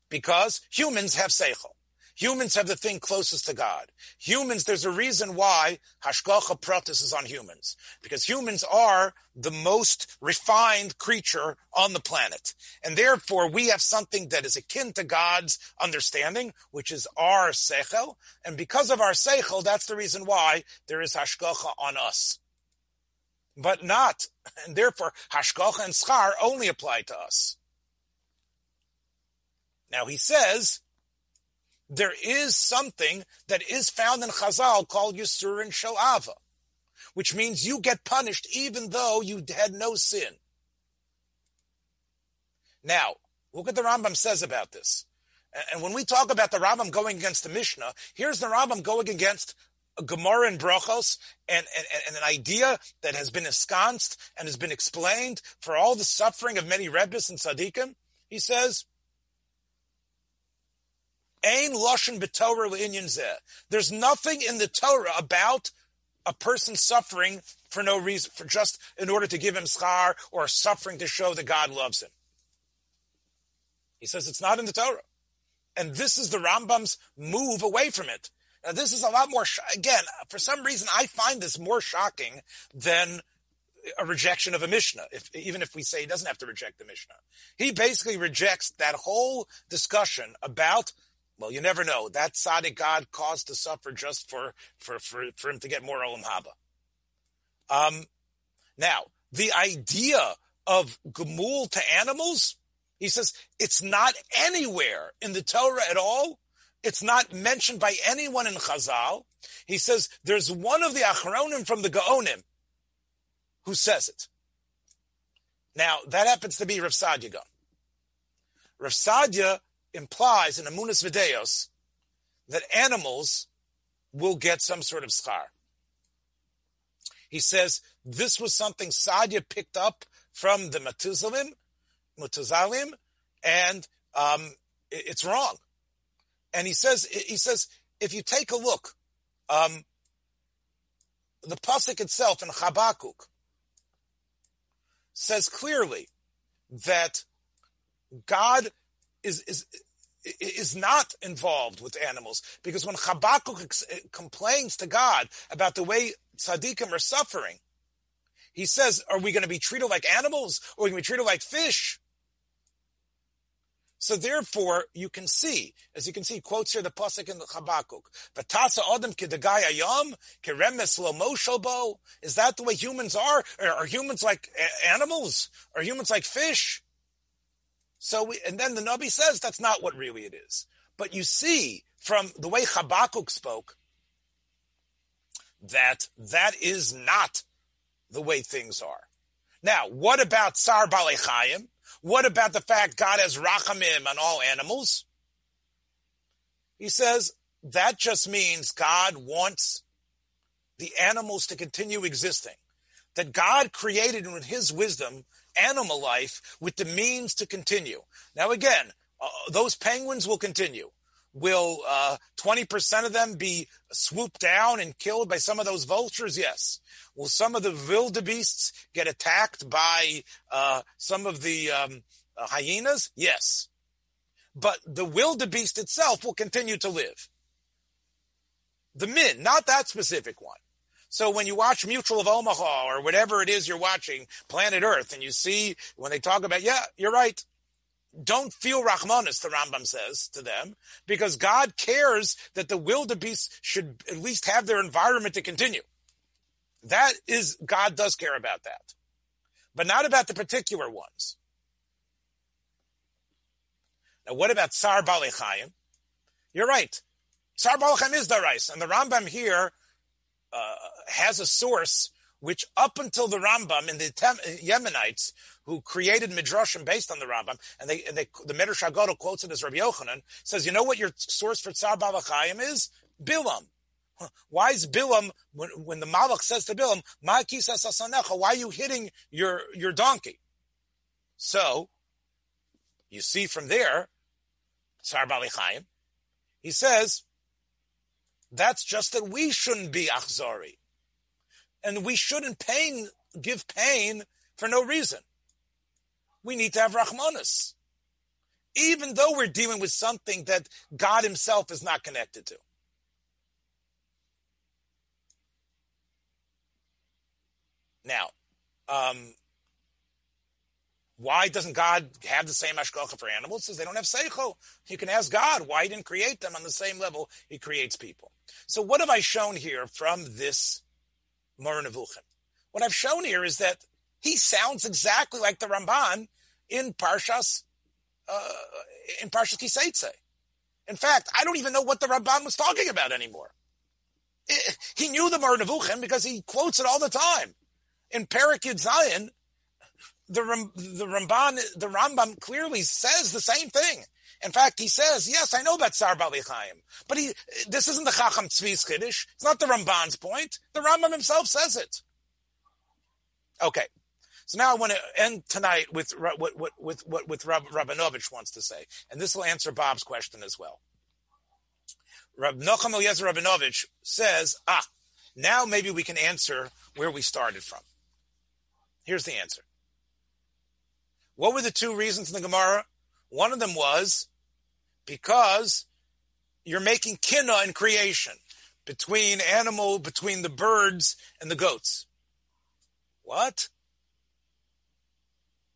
Because humans have seichel. Humans have the thing closest to God. Humans, there's a reason why Hashgacha Pratis is on humans. Because humans are the most refined creature on the planet. And therefore, we have something that is akin to God's understanding, which is our Seichel. And because of our Seichel, that's the reason why there is Hashgacha on us. But not, and therefore, Hashgacha and Schar only apply to us. Now he says, there is something that is found in Chazal called Yisurin Shalava, which means you get punished even though you had no sin. Now, look what the Rambam says about this. And when we talk about the Rambam going against the Mishnah, here's the Rambam going against Gemara and Brachos and, and, and, an idea that has been ensconced and has been explained for all the suffering of many Rebbes and Tzaddikim. He says, Ain lashon b'Torah zeh. There's nothing in the Torah about a person suffering for no reason, for just in order to give him schar or suffering to show that God loves him. He says it's not in the Torah. And this is the Rambam's move away from it. Now, this is a lot more, sh- again, for some reason, I find this more shocking than a rejection of a Mishnah, if, even if we say he doesn't have to reject the Mishnah. He basically rejects that whole discussion about well, you never know. That tzaddik God caused to suffer just for, for, for, for him to get more olam haba. Um, now, the idea of gemul to animals, he says it's not anywhere in the Torah at all. It's not mentioned by anyone in Chazal. He says there's one of the Achronim from the Gaonim who says it. Now, that happens to be Rav Sadia Gaon. Rav Sadia implies in Emunos V'Deos that animals will get some sort of schar. He says this was something Sadia picked up from the Matuzalim, Matuzalim, and um, it's wrong. And he says, he says, if you take a look, um, the pasuk itself in Habakkuk says clearly that God is is is not involved with animals because when Habakkuk complains to God about the way tzaddikim are suffering, he says, "Are we going to be treated like animals, or are we going to be treated like fish?" So therefore, you can see, as you can see, quotes here the pasuk in the Habakkuk. V'tasa adam kedagai ayam keremes lo Is that the way humans are? Are humans like animals? Are humans like fish? So we, and then the Nabi says that's not what really it is. But you see from the way Habakkuk spoke that that is not the way things are. Now, what about Sar Balechayim? What about the fact God has rachamim on all animals? He says that just means God wants the animals to continue existing. That God created in his wisdom animal life with the means to continue. Now, again, uh, those penguins will continue. Will uh, 20% of them be swooped down and killed by some of those vultures? Yes. Will some of the wildebeests get attacked by uh, some of the um, uh, hyenas? Yes. But the wildebeest itself will continue to live. The min, not that specific one. So when you watch Mutual of Omaha or whatever it is you're watching, Planet Earth, and you see when they talk about, yeah, you're right. Don't feel Rahmanis, the Rambam says to them, because God cares that the wildebeest should at least have their environment to continue. That is, God does care about that, but not about the particular ones. Now, what about Tsar Balechayim? You're right. Tsar Balechayim is the rice, and the Rambam here uh, has a source which, up until the Rambam and the Yemenites who created midrashim based on the Rambam, and they, and they the Midrash HaGadol quotes it as Rabbi Yochanan says, you know what your source for Tsar Balechayim is? Bilam. Why is Bilam when, when the Malach says to Bilam, why are you hitting your your donkey? So you see from there, Tsar Balechayim, he says, that's just that we shouldn't be achzari. And we shouldn't pain, give pain for no reason. We need to have rachmanis. Even though we're dealing with something that God himself is not connected to. Now, um, why doesn't God have the same hashgacha for animals? Says they don't have seichel. You can ask God why He didn't create them on the same level He creates people. So what have I shown here from this Moreh Nevuchim? What I've shown here is that he sounds exactly like the Ramban in Parshas uh, in Parshas Kiseitze. In fact, I don't even know what the Ramban was talking about anymore. It, he knew the Moreh Nevuchim because he quotes it all the time. In Parakid Zion, the the Ramban the Rambam clearly says the same thing. In fact, he says, "Yes, I know about Sar Chaim, but he this isn't the Chacham Tzvi's Kiddush. It's not the Ramban's point. The Rambam himself says it." Okay, so now I want to end tonight with what what with what with Rab, Rabinovich wants to say, and this will answer Bob's question as well. Rab Nocham Eliezer Rabinovich says, "Ah, now maybe we can answer where we started from." Here's the answer. What were the two reasons in the Gemara? One of them was because you're making kinna in creation between animal, between the birds and the goats. What?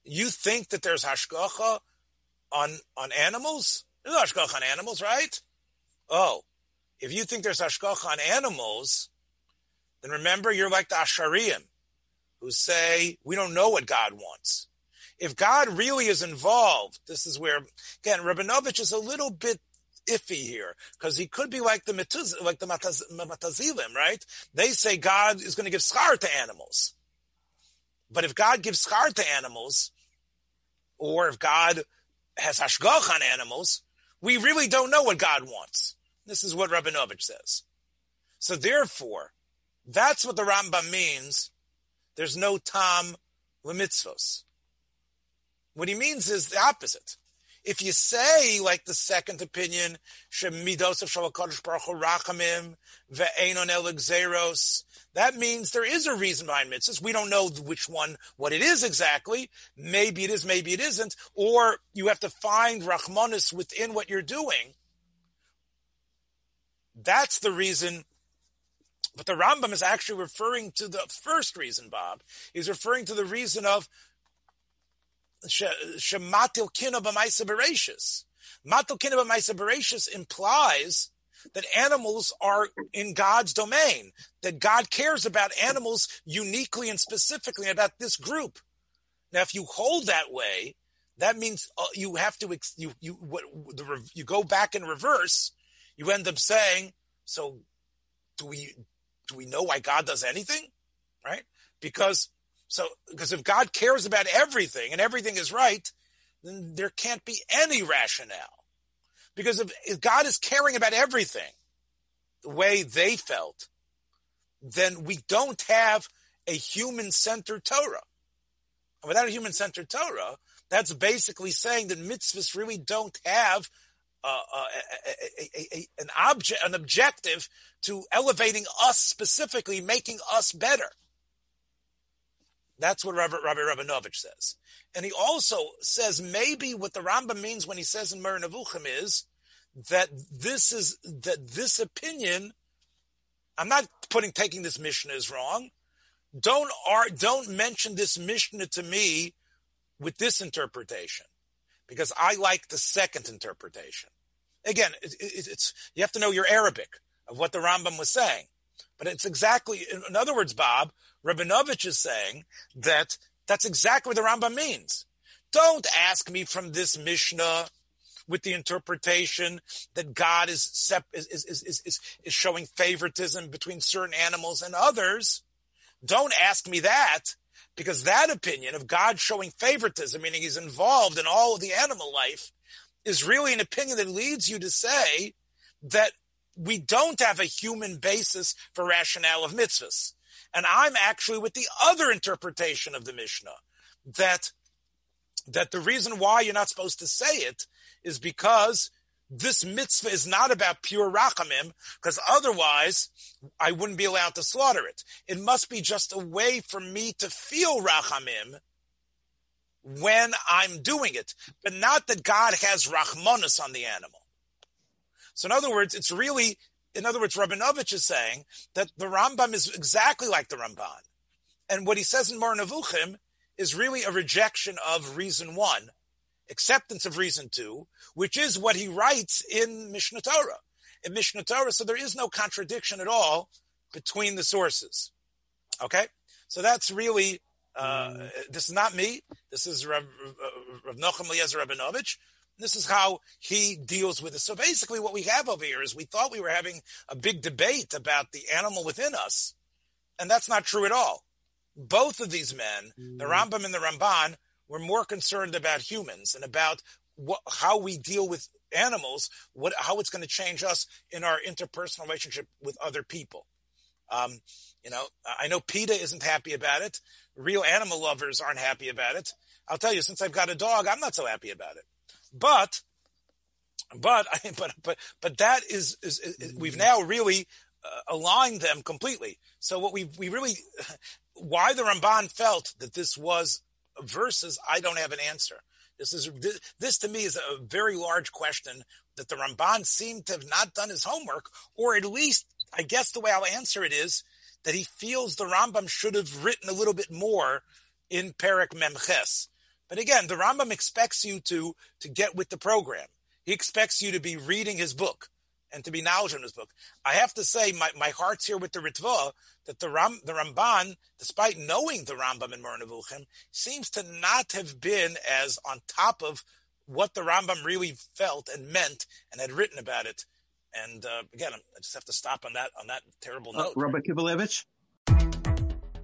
You think that there's hashgacha on on animals? There's hashgacha on animals, right? Oh, if you think there's hashgacha on animals, then remember you're like the Asharim, who say we don't know what God wants if God really is involved, this is where again Rabinovich is a little bit iffy here because he could be like the Metuz, like the Mataz, Matazilim, right? They say God is going to give schar to animals, but if God gives schar to animals, or if God has hashgach on animals, we really don't know what God wants. This is what Rabinovich says. So therefore, that's what the Rambam means. There's no tam lemitzvos. What he means is the opposite. If you say, like the second opinion, of Baruch Rachamim ve'enon that means there is a reason behind mitzvahs. We don't know which one, what it is exactly. Maybe it is, maybe it isn't. Or you have to find Rachmanis within what you're doing. That's the reason but the Rambam is actually referring to the first reason, Bob. He's referring to the reason of shematil kina b'maisa bereshis. Matil kina b'maisa implies that animals are in God's domain, that God cares about animals uniquely and specifically about this group. Now, if you hold that way, that means uh, you have to you you what, the, you go back in reverse. You end up saying, so do we do we know why God does anything, right? Because so, because if God cares about everything and everything is right, then there can't be any rationale. Because if, if God is caring about everything the way they felt, then we don't have a human centered Torah. and without a human-centered Torah, that's basically saying that mitzvahs really don't have uh, uh, a, a, a, an object, an objective to elevating us specifically, making us better. That's what Rabbi, Rabbi Rabinovich says. And he also says maybe what the Rambam means when he says in Moreh Nevuchim is that this is, that this opinion, I'm not putting, taking this Mishnah is wrong. Don't, don't mention this Mishnah to me with this interpretation because I like the second interpretation. Again, it, it, it's, you have to know your Arabic of what the Rambam was saying. But it's exactly, in other words, Bob, Rabinovich is saying that that's exactly what the Rambam means. Don't ask me from this Mishnah with the interpretation that God is, is, is, is, is, is showing favoritism between certain animals and others. Don't ask me that because that opinion of God showing favoritism, meaning he's involved in all of the animal life, is really an opinion that leads you to say that we don't have a human basis for rationale of mitzvahs. And I'm actually with the other interpretation of the Mishnah that that the reason why you're not supposed to say it is because this mitzvah is not about pure rachamim, because otherwise I wouldn't be allowed to slaughter it. It must be just a way for me to feel rachamim when I'm doing it, but not that God has rachmanus on the animal. So in other words, it's really, in other words, Rabinovich is saying that the Rambam is exactly like the Ramban. And what he says in Moreh Nevuchim is really a rejection of reason one, acceptance of reason two, which is what he writes in Mishnah Torah. In Mishnah Torah, so there is no contradiction at all between the sources. Okay? So that's really uh, mm. This is not me. This is Rav, Rav Nochem Eliezer Rabinovich. This is how he deals with it. So basically, what we have over here is we thought we were having a big debate about the animal within us, and that's not true at all. Both of these men, mm. the Rambam and the Ramban, were more concerned about humans and about what, how we deal with animals, what, how it's going to change us in our interpersonal relationship with other people. Um, you know, I know PETA isn't happy about it. Real animal lovers aren't happy about it. I'll tell you, since I've got a dog, I'm not so happy about it. But, but, but, but, but that is, is, is we've now really uh, aligned them completely. So what we, we really, why the Ramban felt that this was verses, I don't have an answer. This is, this, this to me is a very large question that the Ramban seemed to have not done his homework, or at least, I guess the way I'll answer it is, that he feels the Rambam should have written a little bit more in Perek Memches. But again, the Rambam expects you to, to get with the program. He expects you to be reading his book and to be knowledgeable in his book. I have to say, my, my heart's here with the Ritva, that the, Ram, the Ramban, despite knowing the Rambam in Moreh Nevuchim, seems to not have been as on top of what the Rambam really felt and meant and had written about it and uh, again, I just have to stop on that on that terrible uh, note. Rabbi Kivelevitz.